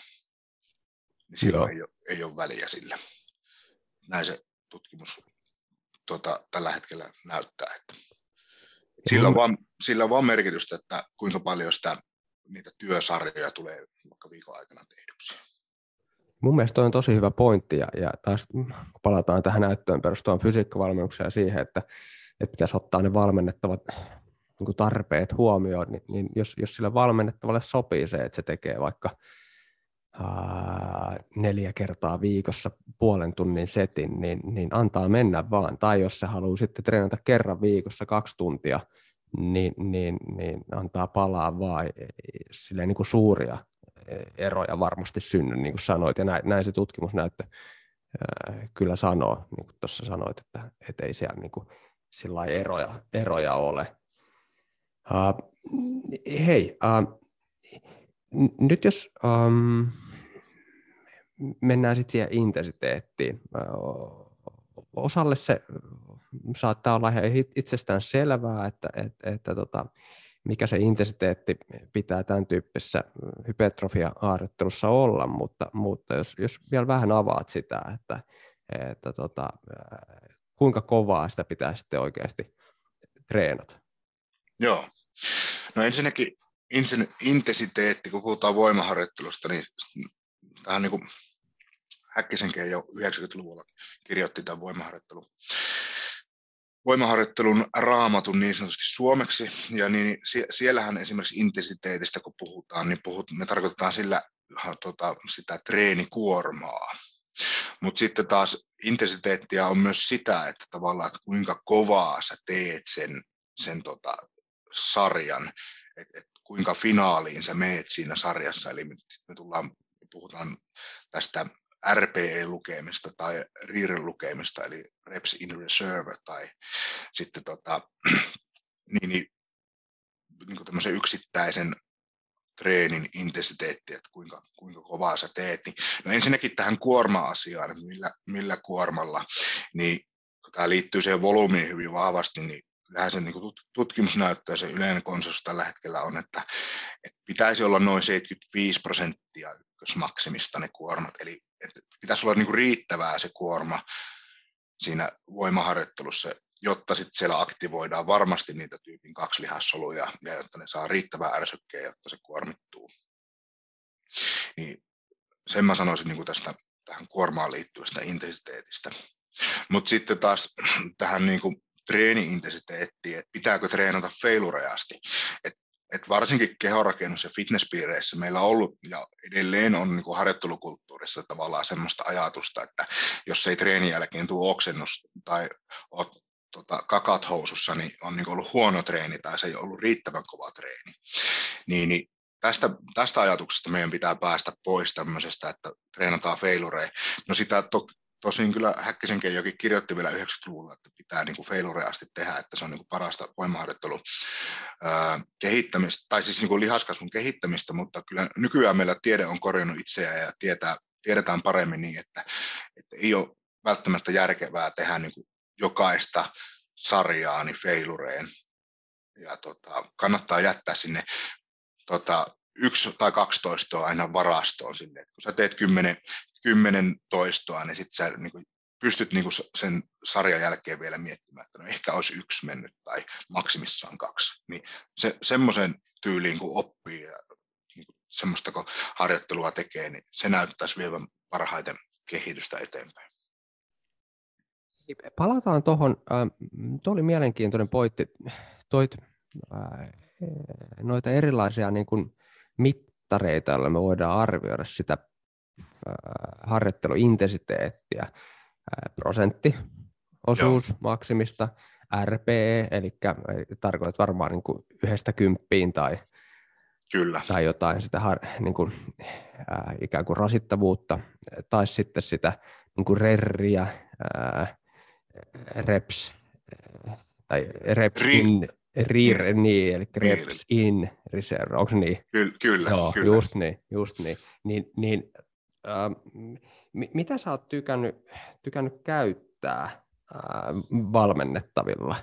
Niin silloin ei ole, ei ole väliä sillä. Näin se tutkimus tuota, tällä hetkellä näyttää. Että sillä, on vaan, sillä on vaan merkitystä, että kuinka paljon sitä, niitä työsarjoja tulee vaikka viikon aikana tehdyksi. Mun mielestä on tosi hyvä pointti, ja, ja taas palataan tähän näyttöön perustuvan fysiikkavalmennukseen ja siihen, että, että pitäisi ottaa ne valmennettavat niin tarpeet huomioon, niin, niin jos, jos sille valmennettavalle sopii se, että se tekee vaikka ää, neljä kertaa viikossa puolen tunnin setin, niin, niin antaa mennä vaan. Tai jos se haluaa sitten treenata kerran viikossa kaksi tuntia, niin, niin, niin antaa palaa vaan. Silleen niin kuin suuria eroja varmasti synny, niin kuin sanoit, ja näin, näin se tutkimusnäyttö ää, kyllä sanoo, niin kuin tuossa sanoit, että, että ei siellä niin kuin, eroja, eroja ole. Uh, hei, uh, nyt jos um, mennään sitten siihen intensiteettiin. Osalle se saattaa olla ihan itsestään selvää, että, että, että tota, mikä se intensiteetti pitää tämän tyyppisessä hypertrofia-harjoittelussa olla, mutta, mutta jos, jos vielä vähän avaat sitä, että, että tota, kuinka kovaa sitä pitää sitten oikeasti treenata? Joo. No ensinnäkin intensiteetti, kun puhutaan voimaharjoittelusta, niin tähän niin kuin Häkkisenkin jo 90-luvulla kirjoitti tämän voimaharjoittelun, voimaharjoittelun raamatun niin sanotusti suomeksi, ja niin siellähän esimerkiksi intensiteetistä, kun puhutaan, niin puhut, me tarkoitetaan sillä tota, sitä treenikuormaa. Mutta sitten taas intensiteettiä on myös sitä, että tavallaan, että kuinka kovaa sä teet sen, sen tota, sarjan, että et kuinka finaaliin sä meet siinä sarjassa. Eli me, tullaan, puhutaan tästä RPE-lukemista tai RIR-lukemista, eli reps in reserve, tai sitten tota, niin, niin, niin kuin tämmöisen yksittäisen treenin intensiteetti, että kuinka, kuinka kovaa sä teet. Niin, no ensinnäkin tähän kuorma-asiaan, millä, millä kuormalla, niin kun tämä liittyy siihen volyymiin hyvin vahvasti, niin kyllähän se niin tutkimus näyttää, se yleinen konsensus tällä hetkellä on, että, että pitäisi olla noin 75 prosenttia ykkösmaksimista ne kuormat, eli että pitäisi olla niin kuin riittävää se kuorma siinä voimaharjoittelussa, jotta sitten siellä aktivoidaan varmasti niitä tyypin kaksi lihassoluja ja jotta ne saa riittävää ärsykkeen, jotta se kuormittuu. Niin sen mä sanoisin niin kuin tästä tähän kuormaan liittyvästä intensiteetistä. Mutta sitten taas tähän niin kuin treeni-intensiteettiin, että pitääkö treenata feilureasti. Et, et varsinkin kehorakennus- ja fitnesspiireissä meillä on ollut ja edelleen on niin harjoittelukulttuurissa tavallaan semmoista ajatusta, että jos ei treenin jälkeen tule oksennus tai oot tota, kakat housussa, niin on niin ollut huono treeni tai se ei ollut riittävän kova treeni. Niin, niin tästä, tästä ajatuksesta meidän pitää päästä pois tämmöisestä, että treenataan feilureja. No sitä to, tosin kyllä Häkkisenkin jokin kirjoitti vielä 90-luvulla, että pitää niin kuin feilureasti tehdä, että se on niin kuin parasta voimaharjoittelun kehittämistä, tai siis niin kuin lihaskasvun kehittämistä, mutta kyllä nykyään meillä tiede on korjannut itseään ja tietää, tiedetään paremmin niin, että, että ei ole välttämättä järkevää tehdä niin kuin jokaista sarjaa niin feilureen. Ja tota, kannattaa jättää sinne tota, yksi tai kaksi toistoa aina varastoon sinne. Et kun sä teet kymmenen, kymmenen toistoa, niin sitten sä niin kuin, pystyt niin kuin sen sarjan jälkeen vielä miettimään, että no ehkä olisi yksi mennyt tai maksimissaan kaksi. Niin se, semmoisen tyyliin kun oppii ja niin kuin semmoista kun harjoittelua tekee, niin se näyttäisi vievän parhaiten kehitystä eteenpäin. Palataan tuohon, äh, tuo oli mielenkiintoinen pointti, toit äh, noita erilaisia niin kuin mittareita, joilla me voidaan arvioida sitä harjoitteluintensiteettiä, äh, prosentti, osuus Joo. maksimista, RPE, eli tarkoitat varmaan niin kuin yhdestä kymppiin tai, Kyllä. tai jotain sitä har, niin kuin, äh, ikään kuin rasittavuutta, tai sitten sitä niin kuin rerriä, äh, reps, tai reps Ri- in, rir, niin, eli reps in reserve, onko niin? Kyllä, kyllä, Joo, kyllä. just niin, just niin. niin, niin äh, mitä sä oot tykännyt, tykännyt käyttää valmennettavilla,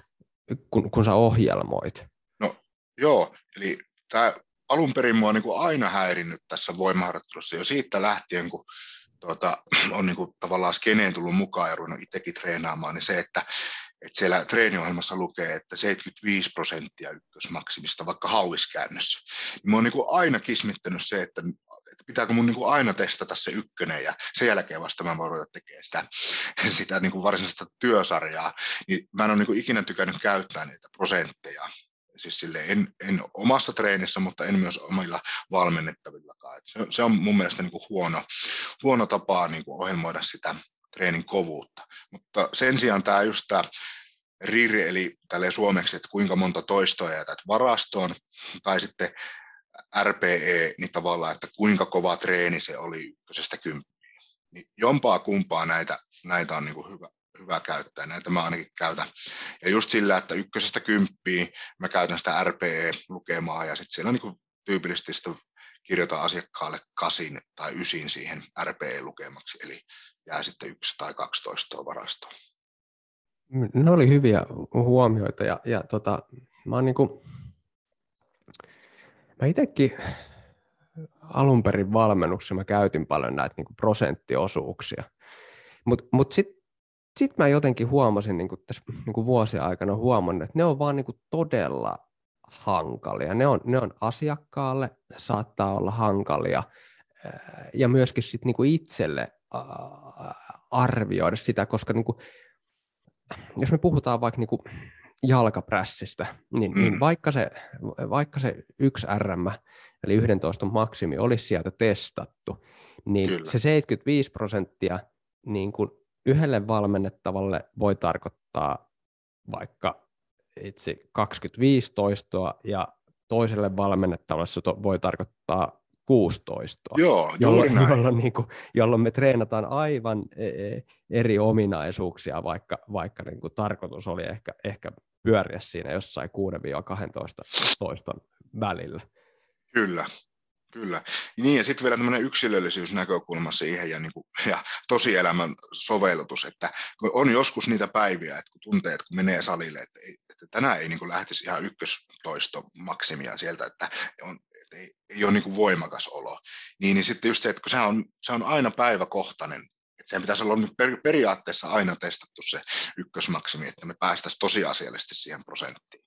kun, kun sä ohjelmoit? No joo, eli tämä alun perin mua niin kuin aina häirinnyt tässä voimaharjoittelussa jo siitä lähtien, kun tuota, on niin kuin tavallaan skeneen tullut mukaan ja ruvennut itsekin treenaamaan, niin se, että, että siellä treeniohjelmassa lukee, että 75 prosenttia ykkösmaksimista, vaikka hauiskäännössä. Niin mä oon niin aina kismittänyt se, että, pitääkö mun niin aina testata se ykkönen ja sen jälkeen vasta mä voin ruveta tekemään sitä, sitä niin kuin varsinaista työsarjaa. Niin mä en ole niin ikinä tykännyt käyttää niitä prosentteja siis sille en, en omassa treenissä, mutta en myös omilla valmennettavillakaan. Se, se on mun mielestä niin kuin huono, huono tapa niin kuin ohjelmoida sitä treenin kovuutta. Mutta sen sijaan tämä just tämä RIR, eli tälleen suomeksi, että kuinka monta toistoa jätät varastoon, tai sitten RPE, niin tavallaan, että kuinka kova treeni se oli ykkösestä kymppiin. Niin jompaa kumpaa näitä, näitä on niin kuin hyvä, hyvä käyttää. Näitä mä ainakin käytän. Ja just sillä, että ykkösestä kymppiin mä käytän sitä RPE-lukemaa ja sitten siellä niin tyypillisesti sitä kirjoitan asiakkaalle kasin tai ysin siihen RPE-lukemaksi, eli jää sitten yksi tai 12 varastoon. Ne oli hyviä huomioita ja, ja tota, mä oon niinku, mä itsekin alun perin valmennuksessa mä käytin paljon näitä niinku prosenttiosuuksia, mutta mut, mut sitten sitten mä jotenkin huomasin niin kuin tässä niin kuin vuosien aikana huomannut, että ne on vaan niin kuin todella hankalia. Ne on, ne on asiakkaalle, saattaa olla hankalia ja myöskin sit niinku itselle arvioida sitä, koska niinku, jos me puhutaan vaikka niinku jalkaprässistä, niin, mm. niin vaikka, se, vaikka se yksi RM, eli 11 maksimi, olisi sieltä testattu, niin Kyllä. se 75 prosenttia niin kuin yhdelle valmennettavalle voi tarkoittaa vaikka itse 25 toistoa ja toiselle valmennettavalle se voi tarkoittaa 16. Joo, jolloin, jolloin, niin kuin, jolloin me treenataan aivan e, e, eri ominaisuuksia, vaikka, vaikka niin kuin tarkoitus oli ehkä, ehkä pyöriä siinä jossain 6-12 toiston välillä. Kyllä, Kyllä. Niin, ja sitten vielä tämmöinen yksilöllisyysnäkökulma siihen ja, niin kuin, ja tosielämän sovellutus, että on joskus niitä päiviä, että kun tuntee, että kun menee salille, että, ei, että tänään ei niin kuin lähtisi ihan ykköstoisto maksimia sieltä, että, on, että ei, ei ole niin kuin voimakas olo, niin, niin sitten just se, että kun se on, se on aina päiväkohtainen, että sen pitäisi olla per, periaatteessa aina testattu se ykkösmaksimi, että me päästäisiin tosiasiallisesti siihen prosenttiin.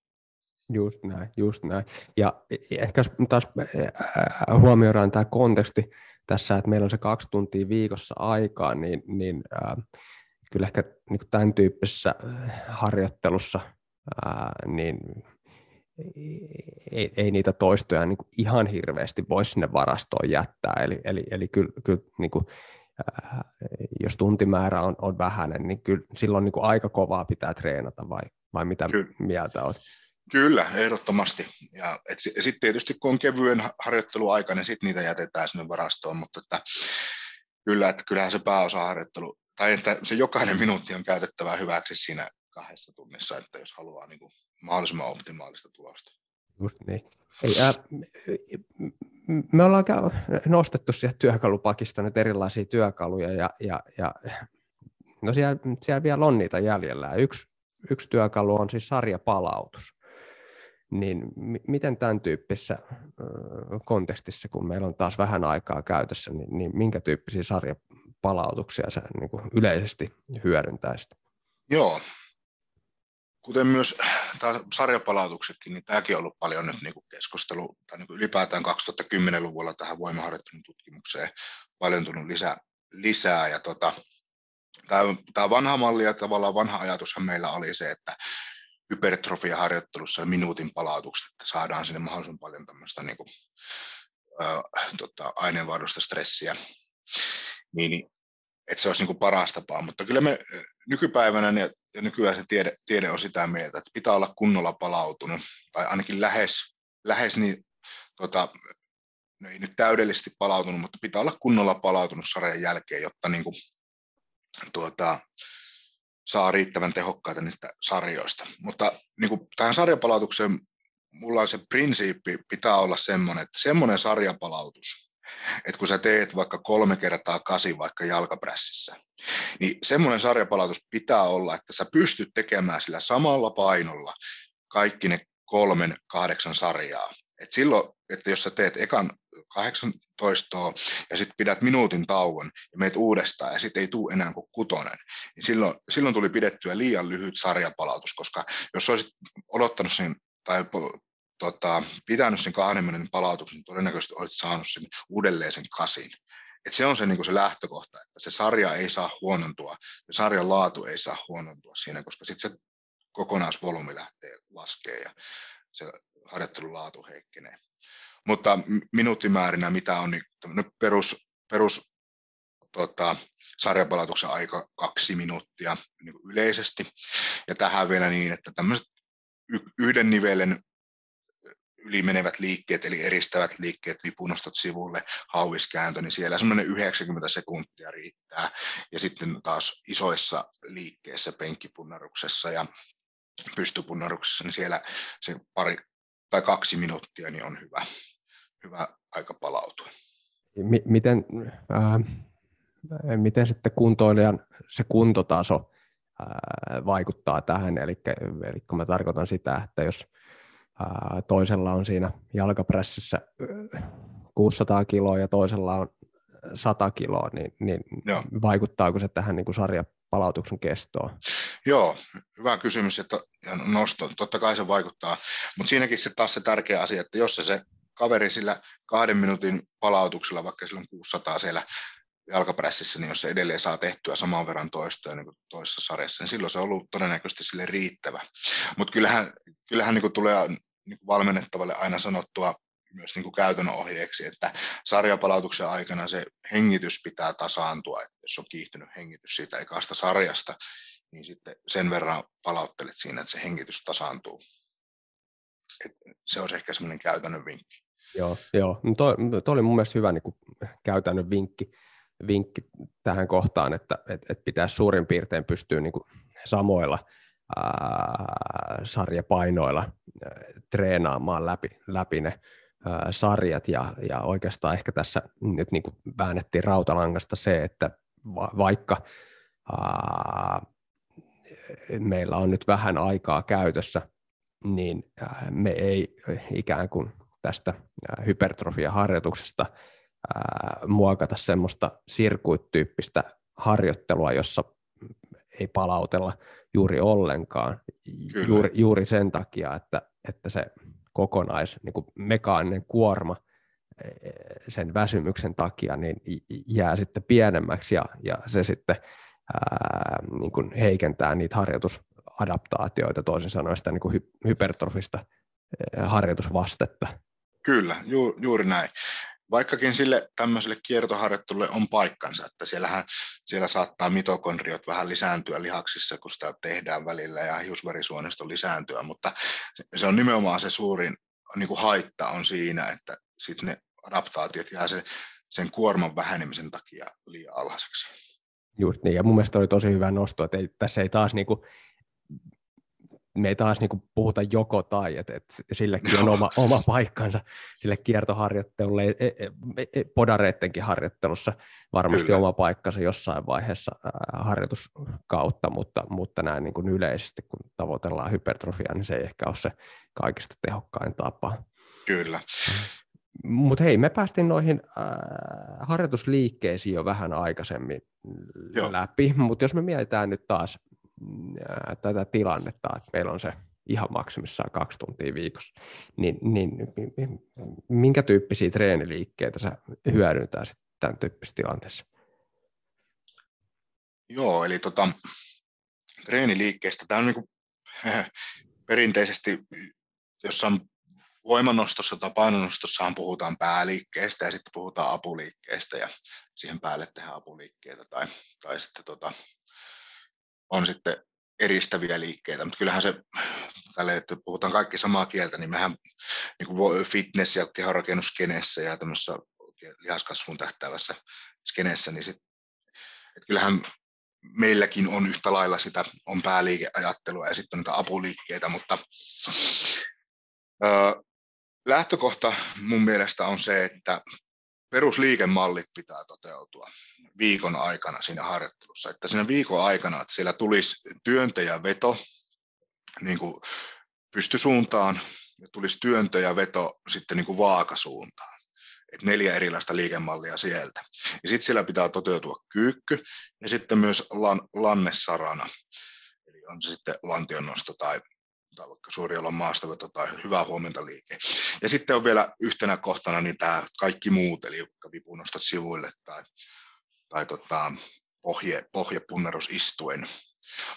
Just näin, just näin. Ja e, e, ehkä taas huomioidaan tämä konteksti tässä, että meillä on se kaksi tuntia viikossa aikaa, niin, niin äh, kyllä ehkä niin tämän tyyppisessä harjoittelussa äh, niin ei, ei niitä toistoja niin ihan hirveästi voi sinne varastoon jättää. Eli, eli, eli kyllä, kyllä niin kuin, äh, jos tuntimäärä on, on vähäinen, niin kyllä silloin niin kuin aika kovaa pitää treenata, vai, vai mitä kyllä. mieltä olet? Kyllä, ehdottomasti. Ja sitten tietysti kun on kevyen harjoitteluaika, niin sitten niitä jätetään sinne varastoon, mutta että, kyllä, että kyllähän se pääosa harjoittelu, tai että se jokainen minuutti on käytettävä hyväksi siinä kahdessa tunnissa, että jos haluaa niin kuin mahdollisimman optimaalista tulosta. Just niin. Ei, äh, me ollaan nostettu siihen työkalupakista nyt erilaisia työkaluja ja, ja, ja no siellä, siellä vielä on niitä jäljellä. Yksi, yksi työkalu on siis sarjapalautus niin miten tämän tyyppisessä kontekstissa, kun meillä on taas vähän aikaa käytössä, niin, niin minkä tyyppisiä sarjapalautuksia sä niin kuin yleisesti hyödyntäisit? Joo, kuten myös sarjapalautuksetkin, niin tämäkin on ollut paljon nyt niin kuin keskustelu, tai niin kuin ylipäätään 2010-luvulla tähän voimaharjoittelun tutkimukseen paljon tullut lisää, lisää ja tota, tämä, tämä vanha malli ja tavallaan vanha ajatushan meillä oli se, että hypertrofiaharjoittelussa minuutin palautukset, että saadaan sinne mahdollisimman paljon tämmöistä niin kuin, ää, tota, aineenvaidosta stressiä, niin, niin että se olisi niin kuin paras tapa. Mutta kyllä me nykypäivänä ja, nykyään se tiede, tiede on sitä mieltä, että pitää olla kunnolla palautunut, tai ainakin lähes, lähes niin, tota, no ei nyt täydellisesti palautunut, mutta pitää olla kunnolla palautunut sarjan jälkeen, jotta niin kuin, tuota, saa riittävän tehokkaita niistä sarjoista. Mutta niin kuin tähän sarjapalautukseen mulla on se prinsiippi, pitää olla semmoinen, että semmoinen sarjapalautus, että kun sä teet vaikka kolme kertaa kasi vaikka jalkaprässissä, niin semmoinen sarjapalautus pitää olla, että sä pystyt tekemään sillä samalla painolla kaikki ne kolmen, kahdeksan sarjaa. Et silloin, että jos sä teet ekan 18 ja sitten pidät minuutin tauon ja meet uudestaan ja sitten ei tule enää kuin kutonen, niin silloin, silloin tuli pidettyä liian lyhyt sarjapalautus, koska jos olisit odottanut sen tai tota, pitänyt sen kahden minuutin palautuksen, niin todennäköisesti olisit saanut sen uudelleen sen kasin. Et se on se, niin se lähtökohta, että se sarja ei saa huonontua, ja sarjan laatu ei saa huonontua siinä, koska sitten se kokonaisvolyymi lähtee laskee ja se harjoittelun laatu heikkenee. Mutta minuuttimäärinä, mitä on niin perus, perus tota, sarjapalautuksen aika kaksi minuuttia niin yleisesti. Ja tähän vielä niin, että tämmöiset yhden nivelen ylimenevät liikkeet, eli eristävät liikkeet, vipunostot sivulle, hauiskääntö, niin siellä semmoinen 90 sekuntia riittää. Ja sitten taas isoissa liikkeissä, penkkipunnaruksessa ja pystypunnaruksessa, niin siellä se pari tai kaksi minuuttia niin on hyvä, hyvä aika palautua. M- miten, äh, miten sitten kuntoilijan se kuntotaso äh, vaikuttaa tähän? Eli, eli kun mä tarkoitan sitä, että jos toisella on siinä jalkaprässissä 600 kiloa ja toisella on 100 kiloa, niin, niin vaikuttaako se tähän niin kuin sarjapalautuksen kestoon? Joo, hyvä kysymys että, ja nosto. Totta kai se vaikuttaa, mutta siinäkin se taas se tärkeä asia, että jos se, se kaveri sillä kahden minuutin palautuksella, vaikka sillä on 600 siellä jalkaprässissä, niin jos se edelleen saa tehtyä saman verran toistoja niin kuin toisessa sarjassa, niin silloin se on ollut todennäköisesti sille riittävä. Mutta kyllähän, kyllähän niin kuin tulee niin kuin valmennettavalle aina sanottua myös niin kuin käytännön ohjeeksi, että sarjapalautuksen aikana se hengitys pitää tasaantua, että jos on kiihtynyt hengitys siitä ekasta sarjasta, niin sitten sen verran palauttelet siinä, että se hengitys tasaantuu. Et se olisi ehkä semmoinen käytännön vinkki. Joo, joo. No toi, toi oli mun mielestä hyvä niin kuin käytännön vinkki, vinkki tähän kohtaan, että et, et pitäisi suurin piirtein pystyä niin kuin samoilla ää, sarjapainoilla ää, treenaamaan läpi, läpi ne ää, sarjat. Ja, ja oikeastaan ehkä tässä nyt niin kuin väännettiin rautalangasta se, että va, vaikka ää, meillä on nyt vähän aikaa käytössä, niin me ei ikään kuin tästä hypertrofia-harjoituksesta muokata semmoista sirkuittyyppistä harjoittelua, jossa ei palautella juuri ollenkaan, juuri, juuri sen takia, että, että se kokonais niin kuin mekaaninen kuorma e, sen väsymyksen takia niin jää sitten pienemmäksi ja, ja se sitten ää, niin kuin heikentää niitä harjoitusadaptaatioita, toisin sanoen sitä niin kuin hy- hypertrofista harjoitusvastetta. Kyllä, ju, juuri näin. Vaikkakin sille tämmöiselle kiertoharjoittelulle on paikkansa, että siellähän, siellä saattaa mitokondriot vähän lisääntyä lihaksissa, kun sitä tehdään välillä ja hiusverisuonisto lisääntyä, mutta se on nimenomaan se suurin niin kuin haitta on siinä, että sitten ne adaptaatiot jää sen, sen kuorman vähenemisen takia liian alhaiseksi. Just niin, ja mun mielestä oli tosi hyvä nosto, että ei, tässä ei taas niinku, me ei taas niinku puhuta joko tai, että, että sillekin on oma, oma paikkansa sille kiertoharjoittelulle, e, e, e, podareittenkin harjoittelussa varmasti Kyllä. oma paikkansa jossain vaiheessa ää, harjoituskautta, mutta, mutta näin niin kuin yleisesti, kun tavoitellaan hypertrofiaa, niin se ei ehkä ole se kaikista tehokkain tapa. Kyllä. Mutta hei, me päästiin noihin äh, harjoitusliikkeisiin jo vähän aikaisemmin Joo. läpi, mutta jos me mietitään nyt taas äh, tätä tilannetta, että meillä on se ihan maksimissaan kaksi tuntia viikossa, niin, niin minkä tyyppisiä treeniliikkeitä sä hyödyntää sitten tämän tyyppisessä tilanteessa? Joo, eli tota, treeniliikkeestä, tämä on niin kuin, perinteisesti, jos on voimanostossa tai painonnostossahan puhutaan pääliikkeestä ja sitten puhutaan apuliikkeestä ja siihen päälle tehdään apuliikkeitä tai, tai sitten tota, on sitten eristäviä liikkeitä, mutta kyllähän se, tälle, että puhutaan kaikki samaa kieltä, niin mehän niin kuin fitness- ja kehorakennuskenessä ja tämmöisessä lihaskasvun tähtäävässä skeneessä, niin sit, että kyllähän meilläkin on yhtä lailla sitä, on pääliikeajattelua ja sitten niitä apuliikkeitä, mutta lähtökohta mun mielestä on se, että perusliikemallit pitää toteutua viikon aikana siinä harjoittelussa. Että siinä viikon aikana, että siellä tulisi työntö ja veto niin kuin pystysuuntaan ja tulisi työntö ja veto sitten niin kuin vaakasuuntaan. Et neljä erilaista liikemallia sieltä. Ja sitten siellä pitää toteutua kyykky ja sitten myös lan, lannessarana. Eli on se sitten lantionnosto tai tai vaikka suuri olon maastaveto tai hyvä huomenta liike. Ja sitten on vielä yhtenä kohtana niin tämä kaikki muut, eli vaikka vipunostot sivuille tai, tai tota, pohje, pohjepunnerus istuen.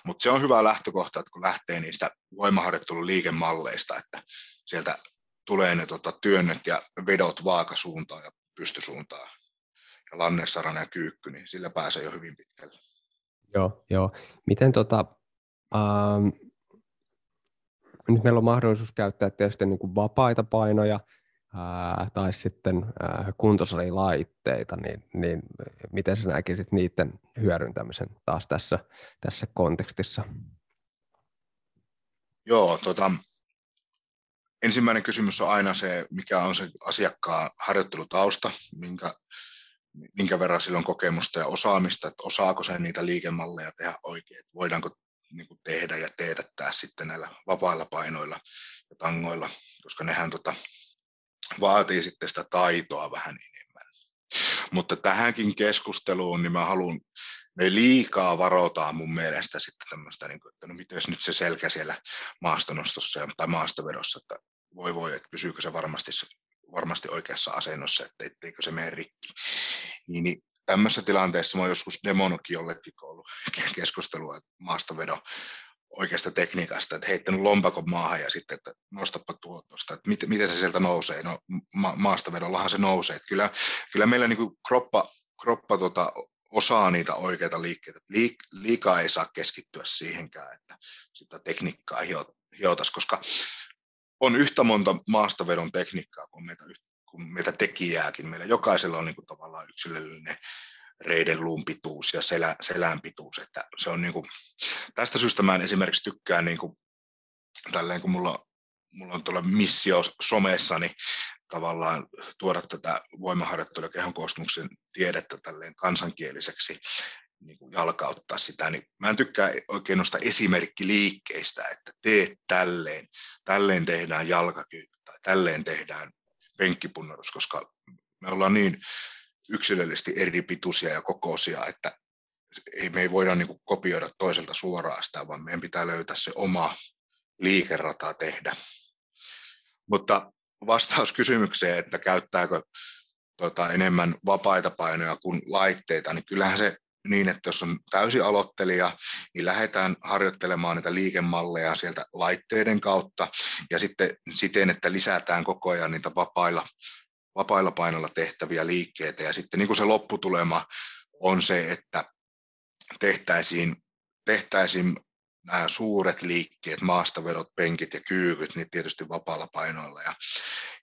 Mutta se on hyvä lähtökohta, että kun lähtee niistä voimaharjoittelun liikemalleista, että sieltä tulee ne tota, työnnöt ja vedot vaakasuuntaan ja pystysuuntaan ja lannesarana ja kyykky, niin sillä pääsee jo hyvin pitkälle. Joo, joo. Miten tota, ähm, nyt meillä on mahdollisuus käyttää tietysti niin kuin vapaita painoja ää, tai sitten kuntosalilaitteita, niin, niin miten sä näkisit niiden hyödyntämisen taas tässä, tässä kontekstissa? Joo, tota, ensimmäinen kysymys on aina se, mikä on se asiakkaan harjoittelutausta, minkä, minkä verran sillä on kokemusta ja osaamista, että osaako se niitä liikemalleja tehdä oikein, voidaanko niin kuin tehdä ja teetättää sitten näillä vapailla painoilla ja tangoilla, koska nehän tota, vaatii sitten sitä taitoa vähän enemmän. Mutta tähänkin keskusteluun niin mä haluan, me liikaa varotaan mun mielestä sitten tämmöistä, niin kuin, että no miten nyt se selkä siellä maastonostossa tai maastovedossa, että voi voi, että pysyykö se varmasti varmasti oikeassa asennossa, että etteikö se mene rikki. Niin, niin tämmöisessä tilanteessa mä oon joskus demonutkin jollekin ollut keskustelua maastavedon oikeasta tekniikasta, että heittänyt lompakon maahan ja sitten, että nostapa tuotosta, että miten, miten se sieltä nousee. No ma- maastavedollahan se nousee. Että kyllä, kyllä meillä niin kuin kroppa, kroppa tota, osaa niitä oikeita liikkeitä. Liik, liikaa ei saa keskittyä siihenkään, että sitä tekniikkaa hiotaisi, koska on yhtä monta maastavedon tekniikkaa kuin meitä, kuin meitä tekijääkin. Meillä jokaisella on niin kuin tavallaan yksilöllinen reiden luun pituus ja selä, selän pituus. Että se on niin kuin, tästä syystä mä en esimerkiksi tykkään niin kuin, tälleen, kun mulla, mulla on tuolla missio somessa, niin tavallaan tuoda tätä voimaharjoittelua ja kehon koostumuksen tiedettä tälleen kansankieliseksi niin kuin jalkauttaa sitä, niin mä en tykkää oikein noista esimerkkiliikkeistä, että teet tälleen, tälleen tehdään jalkakyykky tai tälleen tehdään penkkipunnarus, koska me ollaan niin yksilöllisesti eri pituisia ja kokoisia, että ei, me ei voida niin kuin kopioida toiselta suoraan sitä, vaan meidän pitää löytää se oma liikerata tehdä. Mutta vastaus kysymykseen, että käyttääkö tota, enemmän vapaita painoja kuin laitteita, niin kyllähän se niin, että jos on täysi aloittelija, niin lähdetään harjoittelemaan niitä liikemalleja sieltä laitteiden kautta ja sitten siten, että lisätään koko ajan niitä vapailla, vapailla painoilla tehtäviä liikkeitä. Ja sitten niin kuin se lopputulema on se, että tehtäisiin, tehtäisiin nämä suuret liikkeet, maastavedot, penkit ja kyykyt, niin tietysti vapaalla painoilla. Ja,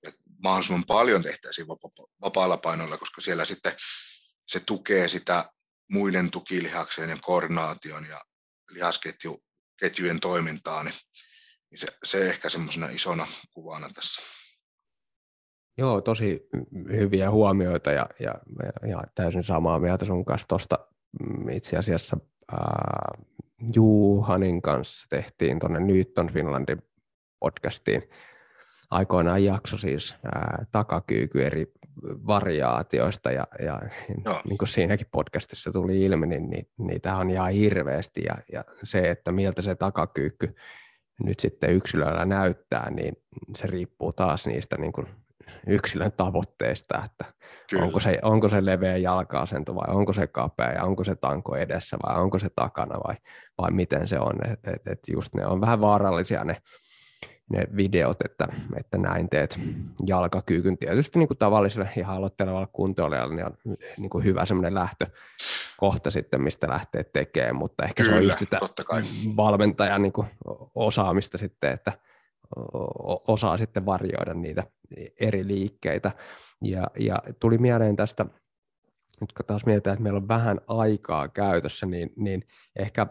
ja mahdollisimman paljon tehtäisiin vapa- vapailla painoilla, koska siellä sitten se tukee sitä muiden tukilihakseen ja koordinaation ja lihasketjujen toimintaa, niin, niin se, se ehkä semmoisena isona kuvana tässä. Joo, tosi hyviä huomioita ja, ja, ja täysin samaa mieltä sun kanssa tuosta mm, itse asiassa ää, Juhanin kanssa tehtiin tuonne Newton Finlandin podcastiin aikoinaan jakso siis ää, takakyyky eri variaatioista ja, ja niin kuin siinäkin podcastissa tuli ilmi, niin, niin niitä on ihan hirveästi ja, ja se, että miltä se takakyykky nyt sitten yksilöllä näyttää, niin se riippuu taas niistä niin kuin yksilön tavoitteista, että onko se, onko se leveä jalka-asento vai onko se kapea ja onko se tanko edessä vai onko se takana vai, vai miten se on. Et, et, et just ne on vähän vaarallisia ne ne videot, että, että näin teet jalkakyykyn. Tietysti niin kuin tavalliselle ihan aloittelevalle kuntoilijalle niin on niin kuin hyvä semmoinen lähtökohta sitten, mistä lähtee tekemään, mutta ehkä Kyllä, se on just sitä valmentajan niin kuin osaamista sitten, että osaa sitten varjoida niitä eri liikkeitä. Ja, ja tuli mieleen tästä, nyt kun taas mietitään, että meillä on vähän aikaa käytössä, niin, niin ehkä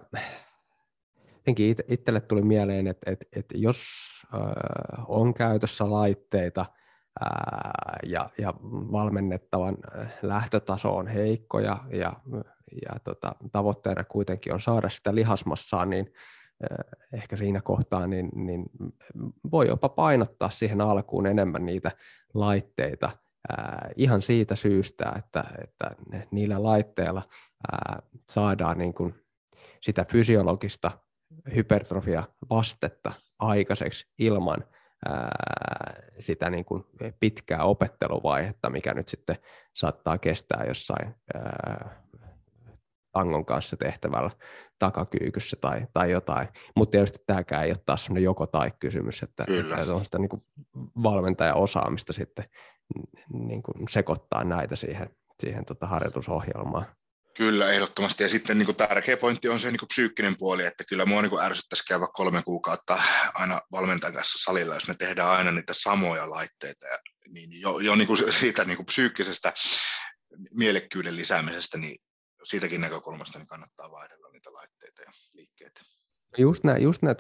jotenkin itselle tuli mieleen, että, että, että jos on käytössä laitteita ja, ja valmennettavan lähtötaso on heikko ja, ja, ja tota, tavoitteena kuitenkin on saada sitä lihasmassaa, niin ehkä siinä kohtaa niin, niin voi jopa painottaa siihen alkuun enemmän niitä laitteita ihan siitä syystä, että, että niillä laitteilla saadaan niin kuin sitä fysiologista hypertrofia vastetta aikaiseksi ilman ää, sitä niin kuin pitkää opetteluvaihetta, mikä nyt sitten saattaa kestää jossain ää, tangon kanssa tehtävällä takakyykyssä tai, tai jotain. Mutta tietysti tämäkään ei ole taas sellainen joko tai kysymys, että, että on sitä niin kuin valmentajan osaamista sitten niin kuin sekoittaa näitä siihen, siihen tota harjoitusohjelmaan. Kyllä, ehdottomasti. Ja sitten niin kuin tärkeä pointti on se niin kuin psyykkinen puoli, että kyllä mua niin ärsyttäisi käydä kolme kuukautta aina valmentajan kanssa salilla, jos me tehdään aina niitä samoja laitteita. Ja, niin jo, jo niin kuin siitä niin kuin psyykkisestä mielekkyyden lisäämisestä, niin siitäkin näkökulmasta niin kannattaa vaihdella niitä laitteita ja liikkeitä. Just näin, just näin.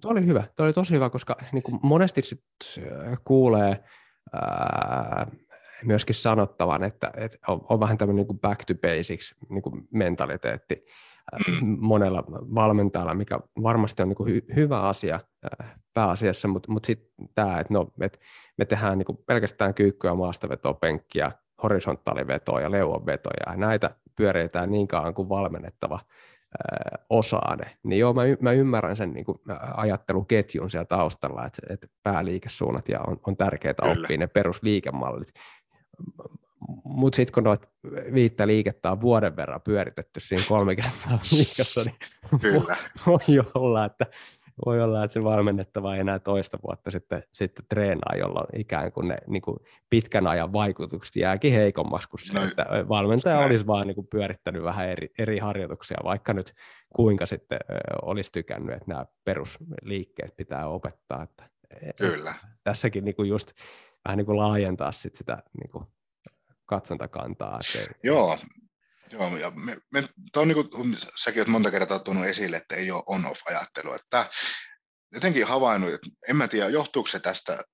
Tuo oli hyvä. Tuo oli tosi hyvä, koska niin kuin monesti sit kuulee ää, myöskin sanottavan, että, että on, on vähän tämmöinen niin back to basics niin kuin mentaliteetti mm. monella valmentajalla, mikä varmasti on niin kuin hy, hyvä asia pääasiassa, mutta, mutta sitten tämä, että no, että me tehdään niin kuin pelkästään kyykkyä, maastavetoa, penkkiä, horisontaalivetoa ja leuanvetoja, ja näitä pyöritään niin kauan kuin valmennettava osaane. Niin joo, mä, y- mä ymmärrän sen niin kuin, ajatteluketjun siellä taustalla, että, että pääliikesuunnat ja on, on tärkeää Kyllä. oppia ne perusliikemallit. Mutta sitten kun noita viittä liikettä on vuoden verran pyöritetty siinä kolme kertaa viikossa, niin Kyllä. voi olla, että voi olla, että se valmennettava ei enää toista vuotta sitten, sitten treenaa, jolloin ikään kuin ne niin kuin pitkän ajan vaikutukset jääkin heikommaksi kuin se, no, että valmentaja näin. olisi vaan niin kuin pyörittänyt vähän eri, eri harjoituksia, vaikka nyt kuinka sitten olisi tykännyt, että nämä perusliikkeet pitää opettaa. Että e, Kyllä. Tässäkin niin kuin just vähän niin kuin laajentaa sit sitä niin kuin katsontakantaa. Että Joo, Joo, ja me, me, on niin kuin, säkin olet monta kertaa tuonut esille, että ei ole on-off-ajattelua. Että jotenkin havainnut, että en mä tiedä, johtuuko se tästä,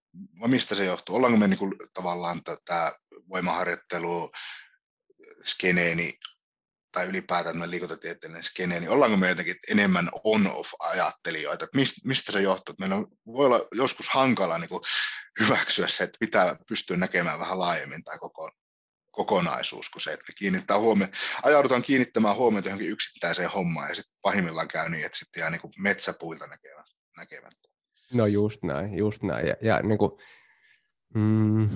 vai mistä se johtuu. Ollaanko me niin kuin, tavallaan tätä voimaharjoittelu, skeneeni, tai ylipäätään liikuntatieteellinen skeneeni, niin ollaanko me jotenkin enemmän on-off-ajattelijoita, että mistä, se johtuu? Että meillä voi olla joskus hankala niin kuin, hyväksyä se, että pitää pystyä näkemään vähän laajemmin tai koko, kokonaisuus kuin se, että kiinnittää huomioon, ajaudutaan kiinnittämään huomiota johonkin yksittäiseen hommaan ja sitten pahimmillaan käy niin, että sitten jää niin kuin metsäpuilta näkemättä. No just näin, just näin. Ja, ja niin kuin, mm,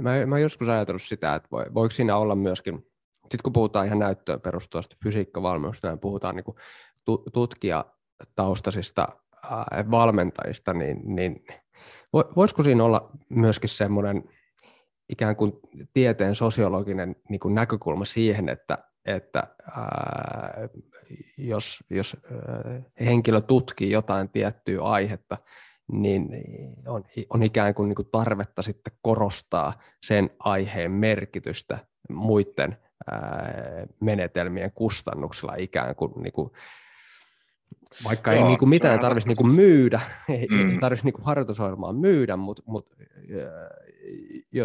mä, mä joskus ajatellut sitä, että voi, voiko siinä olla myöskin, sitten kun puhutaan ihan näyttöön perustuvasta fysiikkavalmennusta, niin puhutaan niin kuin tutkijataustaisista valmentajista, niin, niin voisiko siinä olla myöskin semmoinen ikään kuin tieteen sosiologinen niin kuin näkökulma siihen, että, että ää, jos, jos ää, henkilö tutkii jotain tiettyä aihetta, niin on, on ikään kuin, niin kuin tarvetta sitten korostaa sen aiheen merkitystä muiden menetelmien kustannuksella ikään kuin, niin kuin vaikka Joo, ei niin kuin mitään tarvitsisi niin kuin myydä, ei mm. tarvitsisi niin kuin harjoitusohjelmaa myydä, mutta, mutta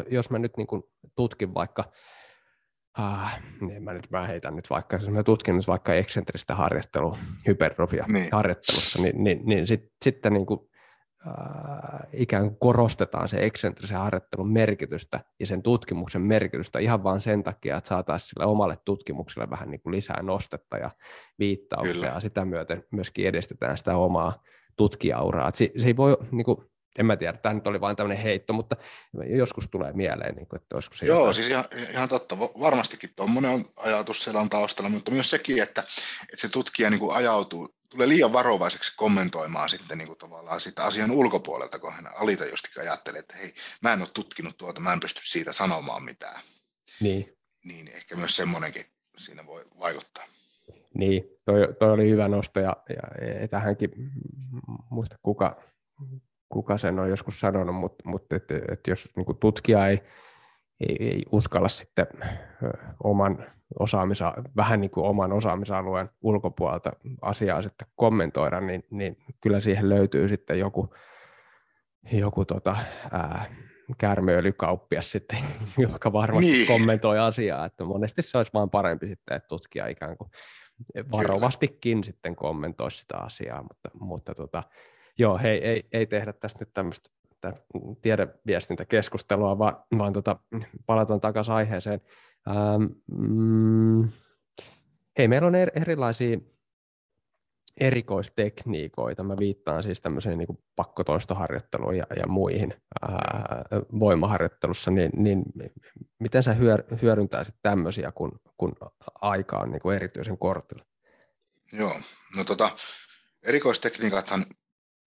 jos mä nyt niin kuin tutkin vaikka, ah, niin mä nyt mä heitän nyt vaikka, jos mä tutkin nyt vaikka eksentristä harjoittelua, hypertrofia niin. harjoittelussa, niin, niin, niin sit, sitten niin kuin, äh, ikään kuin korostetaan se eksentrisen harjoittelun merkitystä ja sen tutkimuksen merkitystä ihan vain sen takia, että saataisiin sille omalle tutkimukselle vähän niin kuin lisää nostetta ja viittauksia Kyllä. ja sitä myöten myöskin edistetään sitä omaa tutkijauraa. Se, se ei voi, niin kuin, en mä tiedä, tämä nyt oli vain tämmöinen heitto, mutta joskus tulee mieleen, niin kuin, että olisiko se Joo, jotain. siis ihan, ihan totta. Varmastikin tuommoinen on ajatus siellä on taustalla, mutta myös sekin, että, että se tutkija niin kuin ajautuu, tulee liian varovaiseksi kommentoimaan sitten niin kuin tavallaan sitä asian ulkopuolelta, kun hän alitajusti ajattelee, että hei, mä en ole tutkinut tuota, mä en pysty siitä sanomaan mitään. Niin. Niin, ehkä myös semmoinenkin siinä voi vaikuttaa. Niin, toi, toi oli hyvä nosto ja, ja tähänkin, muista kuka, kuka sen on joskus sanonut, mutta, mutta että, että jos niin tutkija ei, ei, ei uskalla sitten oman osaamisa, vähän niin kuin oman osaamisalueen ulkopuolelta asiaa sitten kommentoida, niin, niin kyllä siihen löytyy sitten joku, joku tota, ää, kärmöilykauppias sitten, joka varmasti niin. kommentoi asiaa, että monesti se olisi vaan parempi sitten, että tutkija ikään kuin varovastikin Kyllä. sitten kommentoi sitä asiaa, mutta, mutta tota, joo, hei, ei, ei tehdä tästä nyt tämmöistä tiedeviestintäkeskustelua, vaan, vaan tota, palataan takaisin aiheeseen. Ähm, mm, hei, meillä on er, erilaisia erikoistekniikoita. Mä viittaan siis tämmöiseen niin pakkotoistoharjoitteluun ja, ja muihin ää, voimaharjoittelussa, niin, niin miten sä hyör, hyödyntäisit tämmöisiä, kun, kun aika on niin kuin erityisen kortilla? Joo, no tota, erikoistekniikathan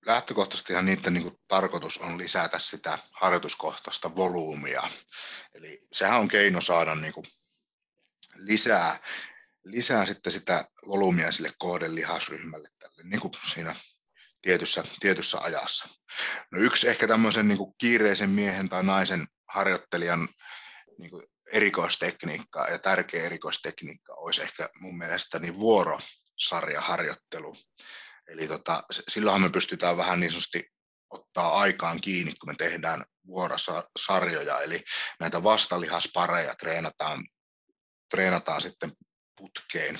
lähtökohtaisesti ihan niiden niin kuin, tarkoitus on lisätä sitä harjoituskohtaista volyymia. Eli sehän on keino saada niin kuin, lisää, lisää sitten sitä volyymia sille kohdelihasryhmälle tälle, niin kuin siinä tietyssä, tietyssä ajassa. No yksi ehkä tämmöisen niin kuin kiireisen miehen tai naisen harjoittelijan niin kuin erikoistekniikka ja tärkeä erikoistekniikka olisi ehkä mun mielestä niin vuorosarjaharjoittelu. Eli tota, silloinhan me pystytään vähän niin sanotusti ottaa aikaan kiinni, kun me tehdään vuorosarjoja, eli näitä vastalihaspareja treenataan, treenataan sitten putkeen